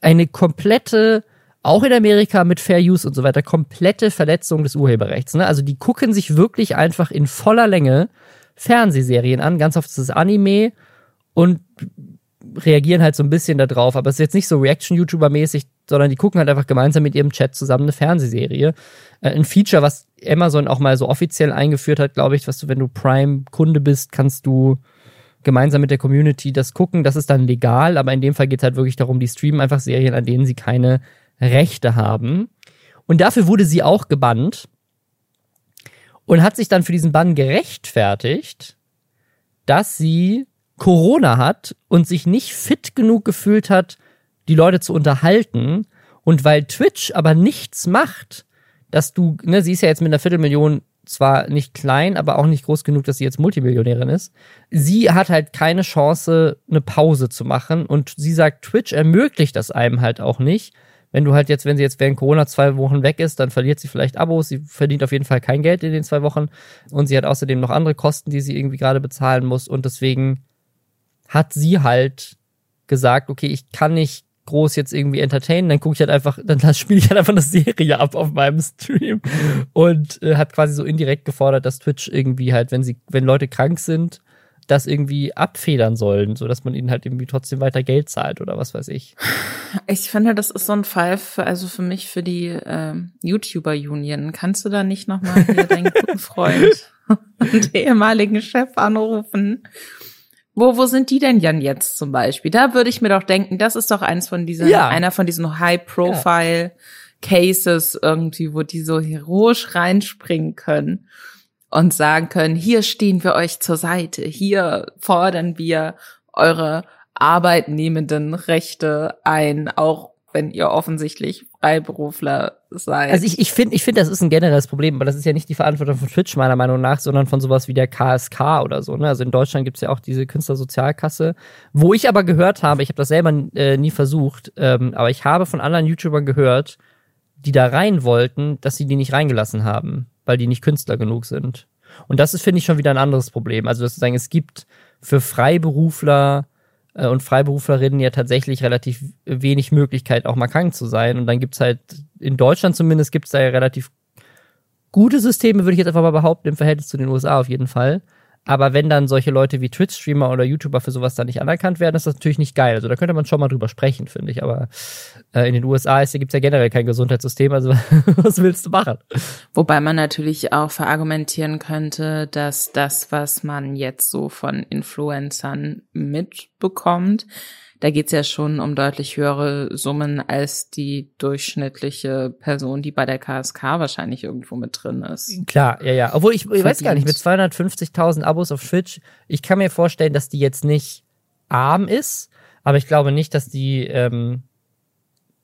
eine komplette auch in Amerika mit Fair Use und so weiter, komplette Verletzung des Urheberrechts. Ne? Also die gucken sich wirklich einfach in voller Länge Fernsehserien an, ganz oft ist es Anime und reagieren halt so ein bisschen da drauf, aber es ist jetzt nicht so Reaction-YouTuber-mäßig, sondern die gucken halt einfach gemeinsam mit ihrem Chat zusammen eine Fernsehserie. Äh, ein Feature, was Amazon auch mal so offiziell eingeführt hat, glaube ich, was du, wenn du Prime-Kunde bist, kannst du gemeinsam mit der Community das gucken. Das ist dann legal, aber in dem Fall geht es halt wirklich darum, die streamen einfach Serien, an denen sie keine Rechte haben. Und dafür wurde sie auch gebannt und hat sich dann für diesen Bann gerechtfertigt, dass sie Corona hat und sich nicht fit genug gefühlt hat, die Leute zu unterhalten. Und weil Twitch aber nichts macht, dass du, ne, sie ist ja jetzt mit einer Viertelmillion zwar nicht klein, aber auch nicht groß genug, dass sie jetzt Multimillionärin ist. Sie hat halt keine Chance, eine Pause zu machen. Und sie sagt, Twitch ermöglicht das einem halt auch nicht, wenn du halt jetzt, wenn sie jetzt während Corona zwei Wochen weg ist, dann verliert sie vielleicht Abos, sie verdient auf jeden Fall kein Geld in den zwei Wochen. Und sie hat außerdem noch andere Kosten, die sie irgendwie gerade bezahlen muss. Und deswegen hat sie halt gesagt, okay, ich kann nicht groß jetzt irgendwie entertainen, dann gucke ich halt einfach, dann spiele ich halt einfach eine Serie ab auf meinem Stream. Und äh, hat quasi so indirekt gefordert, dass Twitch irgendwie halt, wenn sie, wenn Leute krank sind, das irgendwie abfedern sollen, so dass man ihnen halt irgendwie trotzdem weiter Geld zahlt oder was weiß ich.
Ich finde, das ist so ein Fall für, also für mich für die äh, YouTuber Union. Kannst du da nicht nochmal deinen guten Freund und ehemaligen Chef anrufen? Wo, wo sind die denn Jan jetzt zum Beispiel? Da würde ich mir doch denken, das ist doch eins von diesen, ja. einer von diesen High-Profile Cases irgendwie, wo die so heroisch reinspringen können und sagen können, hier stehen wir euch zur Seite, hier fordern wir eure arbeitnehmenden Rechte ein, auch wenn ihr offensichtlich Freiberufler seid.
Also ich, ich finde, ich finde, das ist ein generelles Problem, aber das ist ja nicht die Verantwortung von Twitch meiner Meinung nach, sondern von sowas wie der KSK oder so. Ne? Also in Deutschland gibt's ja auch diese Künstlersozialkasse, wo ich aber gehört habe, ich habe das selber äh, nie versucht, ähm, aber ich habe von anderen YouTubern gehört, die da rein wollten, dass sie die nicht reingelassen haben weil die nicht Künstler genug sind. Und das ist, finde ich, schon wieder ein anderes Problem. Also, dass sagen, es gibt für Freiberufler äh, und Freiberuflerinnen ja tatsächlich relativ wenig Möglichkeit, auch mal krank zu sein. Und dann gibt's halt, in Deutschland zumindest, gibt's da ja relativ gute Systeme, würde ich jetzt einfach mal behaupten, im Verhältnis zu den USA auf jeden Fall. Aber wenn dann solche Leute wie Twitch-Streamer oder YouTuber für sowas dann nicht anerkannt werden, ist das natürlich nicht geil. Also da könnte man schon mal drüber sprechen, finde ich. Aber äh, in den USA gibt es ja generell kein Gesundheitssystem, also was willst du machen?
Wobei man natürlich auch verargumentieren könnte, dass das, was man jetzt so von Influencern mitbekommt, da geht's ja schon um deutlich höhere Summen als die durchschnittliche Person, die bei der KSK wahrscheinlich irgendwo mit drin ist.
Klar, ja, ja. Obwohl ich, ich weiß gar nicht, mit 250.000 Abos auf Twitch, ich kann mir vorstellen, dass die jetzt nicht arm ist, aber ich glaube nicht, dass die, ähm,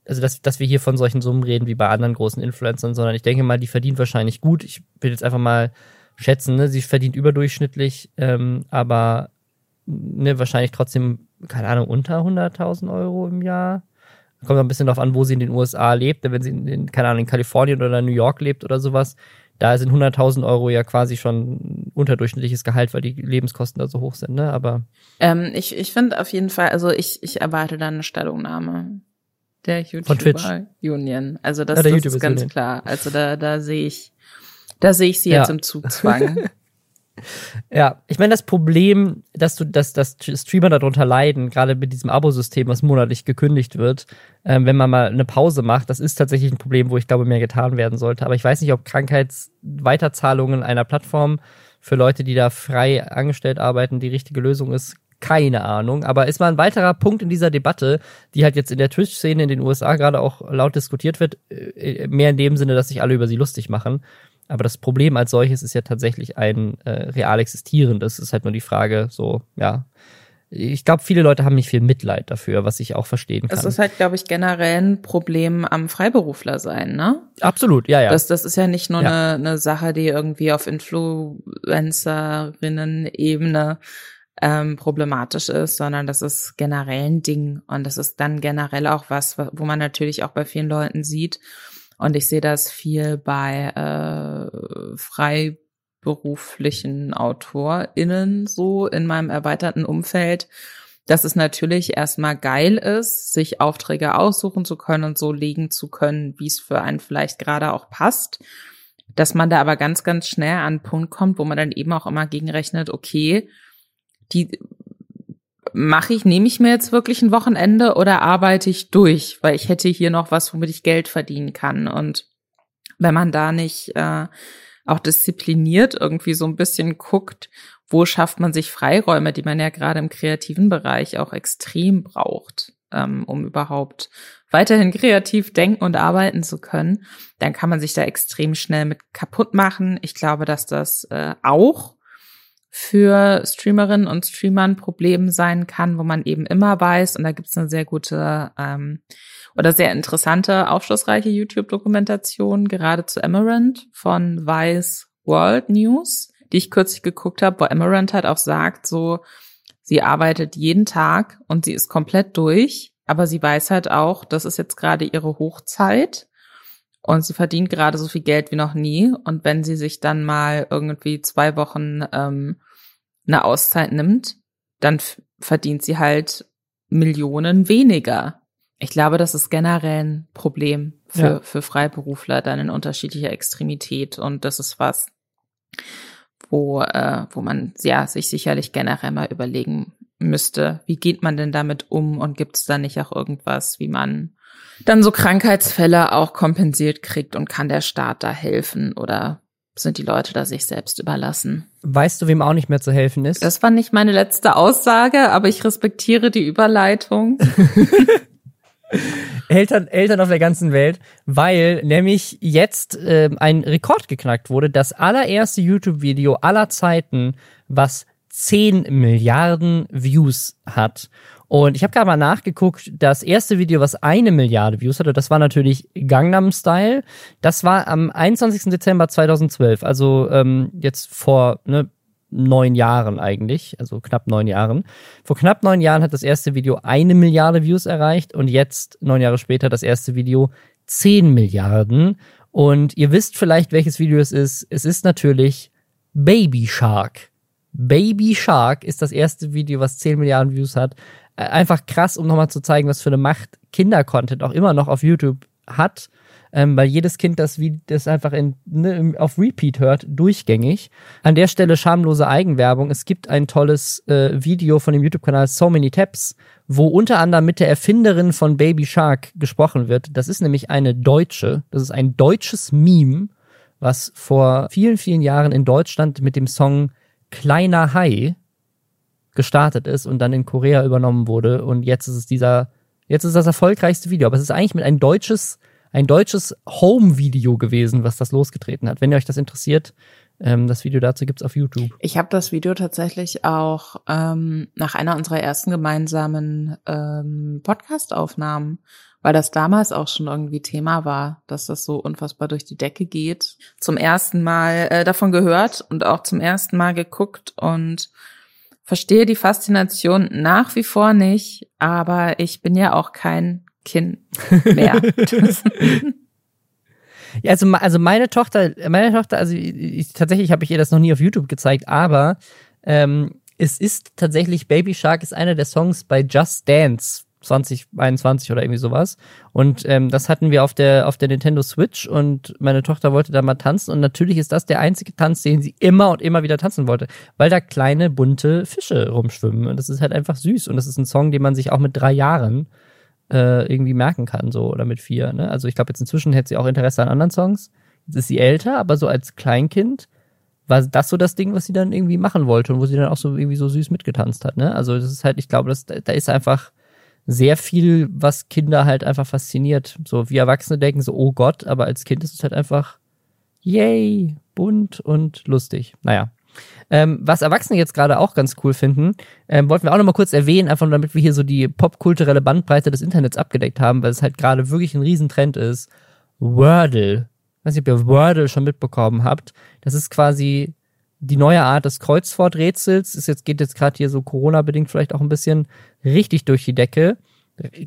also dass, dass wir hier von solchen Summen reden wie bei anderen großen Influencern, sondern ich denke mal, die verdient wahrscheinlich gut. Ich will jetzt einfach mal schätzen, ne? sie verdient überdurchschnittlich, ähm, aber ne, wahrscheinlich trotzdem, keine Ahnung, unter 100.000 Euro im Jahr. Kommt ein bisschen darauf an, wo sie in den USA lebt. Wenn sie in, in, keine Ahnung, in Kalifornien oder New York lebt oder sowas, da sind 100.000 Euro ja quasi schon unterdurchschnittliches Gehalt, weil die Lebenskosten da so hoch sind, ne? Aber
ähm, ich, ich finde auf jeden Fall, also ich, ich erwarte da eine Stellungnahme der YouTuber Union. Also das, ja, das ist ganz klar. Also da, da sehe ich, da sehe ich sie ja. jetzt im Zugzwang.
Ja, ich meine, das Problem, dass du, dass, dass Streamer darunter leiden, gerade mit diesem Abosystem, was monatlich gekündigt wird, ähm, wenn man mal eine Pause macht, das ist tatsächlich ein Problem, wo ich glaube, mehr getan werden sollte. Aber ich weiß nicht, ob Krankheitsweiterzahlungen einer Plattform für Leute, die da frei angestellt arbeiten, die richtige Lösung ist. Keine Ahnung. Aber ist mal ein weiterer Punkt in dieser Debatte, die halt jetzt in der Twitch-Szene in den USA gerade auch laut diskutiert wird, äh, mehr in dem Sinne, dass sich alle über sie lustig machen. Aber das Problem als solches ist ja tatsächlich ein äh, real existierendes. Es ist halt nur die Frage, so, ja. Ich glaube, viele Leute haben nicht viel Mitleid dafür, was ich auch verstehen kann.
Es ist halt, glaube ich, generell ein Problem am Freiberufler sein, ne?
Absolut, ja, ja.
Das, das ist ja nicht nur ja. eine, eine Sache, die irgendwie auf Influencerinnen-Ebene ähm, problematisch ist, sondern das ist generell ein Ding. Und das ist dann generell auch was, wo man natürlich auch bei vielen Leuten sieht, und ich sehe das viel bei äh, freiberuflichen AutorInnen so in meinem erweiterten Umfeld, dass es natürlich erstmal geil ist, sich Aufträge aussuchen zu können und so legen zu können, wie es für einen vielleicht gerade auch passt. Dass man da aber ganz, ganz schnell an einen Punkt kommt, wo man dann eben auch immer gegenrechnet, okay, die mache ich, nehme ich mir jetzt wirklich ein Wochenende oder arbeite ich durch, weil ich hätte hier noch was, womit ich Geld verdienen kann. Und wenn man da nicht äh, auch diszipliniert irgendwie so ein bisschen guckt, wo schafft man sich Freiräume, die man ja gerade im kreativen Bereich auch extrem braucht, ähm, um überhaupt weiterhin kreativ denken und arbeiten zu können, dann kann man sich da extrem schnell mit kaputt machen. Ich glaube, dass das äh, auch für Streamerinnen und Streamern Problem sein kann, wo man eben immer weiß, und da gibt es eine sehr gute ähm, oder sehr interessante, aufschlussreiche YouTube-Dokumentation, gerade zu Emerald von Vice World News, die ich kürzlich geguckt habe, wo Emerald halt auch sagt, so, sie arbeitet jeden Tag und sie ist komplett durch aber sie weiß halt auch, das ist jetzt gerade ihre Hochzeit und sie verdient gerade so viel Geld wie noch nie. Und wenn sie sich dann mal irgendwie zwei Wochen ähm, eine Auszeit nimmt, dann verdient sie halt Millionen weniger. Ich glaube, das ist generell ein Problem für, ja. für Freiberufler, dann in unterschiedlicher Extremität. Und das ist was, wo, äh, wo man ja sich sicherlich generell mal überlegen müsste, wie geht man denn damit um und gibt es da nicht auch irgendwas, wie man dann so Krankheitsfälle auch kompensiert kriegt und kann der Staat da helfen oder sind die Leute da sich selbst überlassen?
Weißt du, wem auch nicht mehr zu helfen ist?
Das war nicht meine letzte Aussage, aber ich respektiere die Überleitung.
Eltern, Eltern auf der ganzen Welt, weil nämlich jetzt äh, ein Rekord geknackt wurde. Das allererste YouTube-Video aller Zeiten, was 10 Milliarden Views hat. Und ich habe gerade mal nachgeguckt, das erste Video, was eine Milliarde Views hatte, das war natürlich Gangnam Style. Das war am 21. Dezember 2012, also ähm, jetzt vor ne, neun Jahren eigentlich, also knapp neun Jahren. Vor knapp neun Jahren hat das erste Video eine Milliarde Views erreicht und jetzt, neun Jahre später, das erste Video zehn Milliarden. Und ihr wisst vielleicht, welches Video es ist. Es ist natürlich Baby Shark. Baby Shark ist das erste Video, was 10 Milliarden Views hat. Einfach krass, um nochmal zu zeigen, was für eine Macht Kinder-Content auch immer noch auf YouTube hat ähm, weil jedes Kind das, wie, das einfach in, ne, auf Repeat hört, durchgängig. An der Stelle schamlose Eigenwerbung. Es gibt ein tolles äh, Video von dem YouTube-Kanal So Many Taps, wo unter anderem mit der Erfinderin von Baby Shark gesprochen wird. Das ist nämlich eine Deutsche. Das ist ein deutsches Meme, was vor vielen, vielen Jahren in Deutschland mit dem Song Kleiner Hai gestartet ist und dann in Korea übernommen wurde. Und jetzt ist es dieser, jetzt ist das erfolgreichste Video. Aber es ist eigentlich mit ein deutsches ein deutsches Home-Video gewesen, was das losgetreten hat. Wenn ihr euch das interessiert, ähm, das Video dazu gibt's auf YouTube.
Ich habe das Video tatsächlich auch ähm, nach einer unserer ersten gemeinsamen ähm, Podcast-Aufnahmen, weil das damals auch schon irgendwie Thema war, dass das so unfassbar durch die Decke geht, zum ersten Mal äh, davon gehört und auch zum ersten Mal geguckt und verstehe die Faszination nach wie vor nicht, aber ich bin ja auch kein Kind mehr.
ja, also, also meine Tochter, meine Tochter, also ich, tatsächlich habe ich ihr das noch nie auf YouTube gezeigt, aber ähm, es ist tatsächlich Baby Shark ist einer der Songs bei Just Dance 2021 oder irgendwie sowas. Und ähm, das hatten wir auf der auf der Nintendo Switch und meine Tochter wollte da mal tanzen und natürlich ist das der einzige Tanz, den sie immer und immer wieder tanzen wollte, weil da kleine bunte Fische rumschwimmen und das ist halt einfach süß und das ist ein Song, den man sich auch mit drei Jahren äh, irgendwie merken kann, so oder mit vier. Ne? Also ich glaube, jetzt inzwischen hätte sie auch Interesse an anderen Songs. Jetzt ist sie älter, aber so als Kleinkind war das so das Ding, was sie dann irgendwie machen wollte und wo sie dann auch so irgendwie so süß mitgetanzt hat. Ne? Also das ist halt, ich glaube, da ist einfach sehr viel, was Kinder halt einfach fasziniert. So wie Erwachsene denken so, oh Gott, aber als Kind ist es halt einfach yay, bunt und lustig. Naja, ähm, was Erwachsene jetzt gerade auch ganz cool finden, ähm, wollten wir auch nochmal kurz erwähnen, einfach damit wir hier so die popkulturelle Bandbreite des Internets abgedeckt haben, weil es halt gerade wirklich ein Riesentrend ist. Wordle. Ich weiß nicht, ob ihr Wordle schon mitbekommen habt. Das ist quasi die neue Art des Kreuzworträtsels. Ist jetzt, geht jetzt gerade hier so Corona-bedingt vielleicht auch ein bisschen richtig durch die Decke.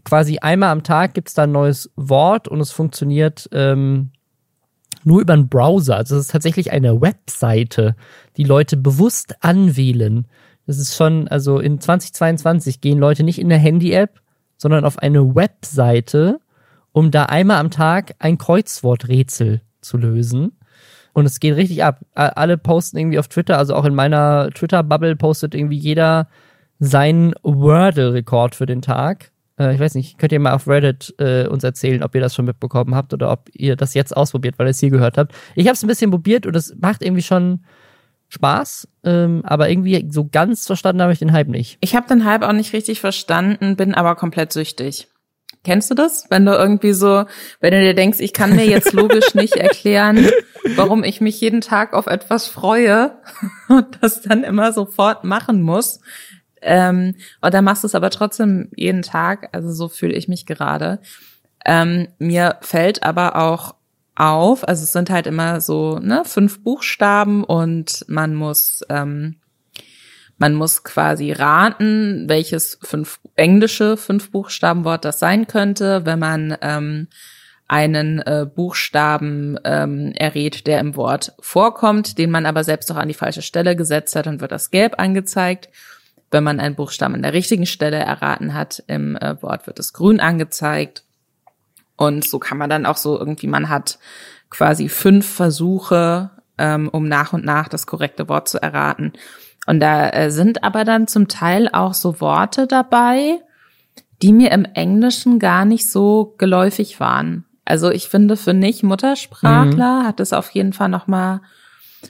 Quasi einmal am Tag gibt's da ein neues Wort und es funktioniert ähm, nur über einen Browser. Also es ist tatsächlich eine Webseite, die Leute bewusst anwählen. Das ist schon, also in 2022 gehen Leute nicht in eine Handy-App, sondern auf eine Webseite, um da einmal am Tag ein Kreuzworträtsel zu lösen. Und es geht richtig ab. Alle posten irgendwie auf Twitter, also auch in meiner Twitter-Bubble postet irgendwie jeder seinen Wordle-Rekord für den Tag. Äh, ich weiß nicht, könnt ihr mal auf Reddit äh, uns erzählen, ob ihr das schon mitbekommen habt oder ob ihr das jetzt ausprobiert, weil ihr es hier gehört habt. Ich habe es ein bisschen probiert und es macht irgendwie schon Spaß, ähm, aber irgendwie so ganz verstanden habe ich den Hype nicht.
Ich habe den Hype auch nicht richtig verstanden, bin aber komplett süchtig. Kennst du das? Wenn du irgendwie so, wenn du dir denkst, ich kann mir jetzt logisch nicht erklären, warum ich mich jeden Tag auf etwas freue und das dann immer sofort machen muss, ähm, und dann machst du es aber trotzdem jeden Tag. Also so fühle ich mich gerade. Ähm, mir fällt aber auch auf, also es sind halt immer so ne, fünf Buchstaben und man muss ähm, Man muss quasi raten, welches fünf englische fünf Buchstabenwort das sein könnte, wenn man ähm, einen äh, Buchstaben ähm, errät, der im Wort vorkommt, den man aber selbst auch an die falsche Stelle gesetzt hat, dann wird das gelb angezeigt. Wenn man einen Buchstaben an der richtigen Stelle erraten hat im äh, Wort, wird es grün angezeigt. Und so kann man dann auch so irgendwie, man hat quasi fünf Versuche, ähm, um nach und nach das korrekte Wort zu erraten. Und da äh, sind aber dann zum Teil auch so Worte dabei, die mir im Englischen gar nicht so geläufig waren. Also ich finde, für Nicht-Muttersprachler mhm. hat es auf jeden Fall nochmal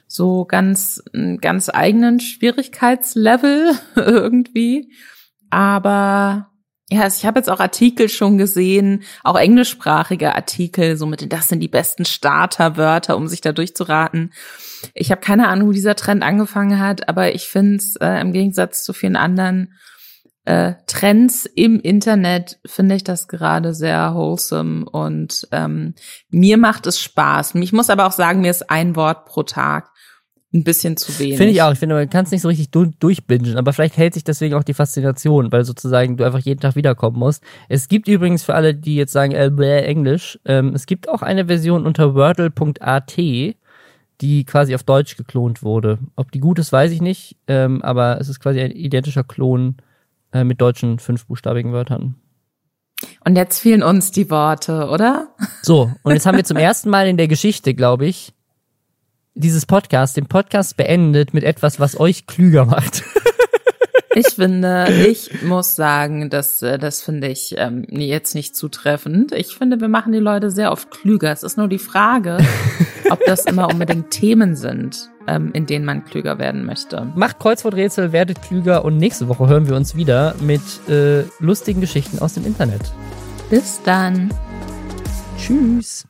so ganz, ganz eigenen Schwierigkeitslevel irgendwie. Aber ja, also ich habe jetzt auch Artikel schon gesehen, auch englischsprachige Artikel, so mit das sind die besten Starterwörter, um sich da durchzuraten. Ich habe keine Ahnung, wie dieser Trend angefangen hat, aber ich finde es äh, im Gegensatz zu vielen anderen äh, Trends im Internet, finde ich das gerade sehr wholesome und ähm, mir macht es Spaß. Ich muss aber auch sagen, mir ist ein Wort pro Tag ein bisschen zu wenig.
Finde ich auch. Ich finde, man kann es nicht so richtig du durchbingen, aber vielleicht hält sich deswegen auch die Faszination, weil sozusagen du einfach jeden Tag wiederkommen musst. Es gibt übrigens für alle, die jetzt sagen, äh, bläh, Englisch, ähm, es gibt auch eine Version unter wordle.at, die quasi auf Deutsch geklont wurde. Ob die gut ist, weiß ich nicht, ähm, aber es ist quasi ein identischer Klon äh, mit deutschen fünfbuchstabigen Wörtern.
Und jetzt fehlen uns die Worte, oder?
So, und jetzt haben wir zum ersten Mal in der Geschichte, glaube ich, dieses Podcast, den Podcast beendet mit etwas, was euch klüger macht.
Ich finde, ich muss sagen, dass äh, das finde ich ähm, jetzt nicht zutreffend. Ich finde, wir machen die Leute sehr oft klüger. Es ist nur die Frage, ob das immer unbedingt Themen sind, ähm, in denen man klüger werden möchte.
Macht Kreuzworträtsel, werdet klüger und nächste Woche hören wir uns wieder mit äh, lustigen Geschichten aus dem Internet.
Bis dann.
Tschüss.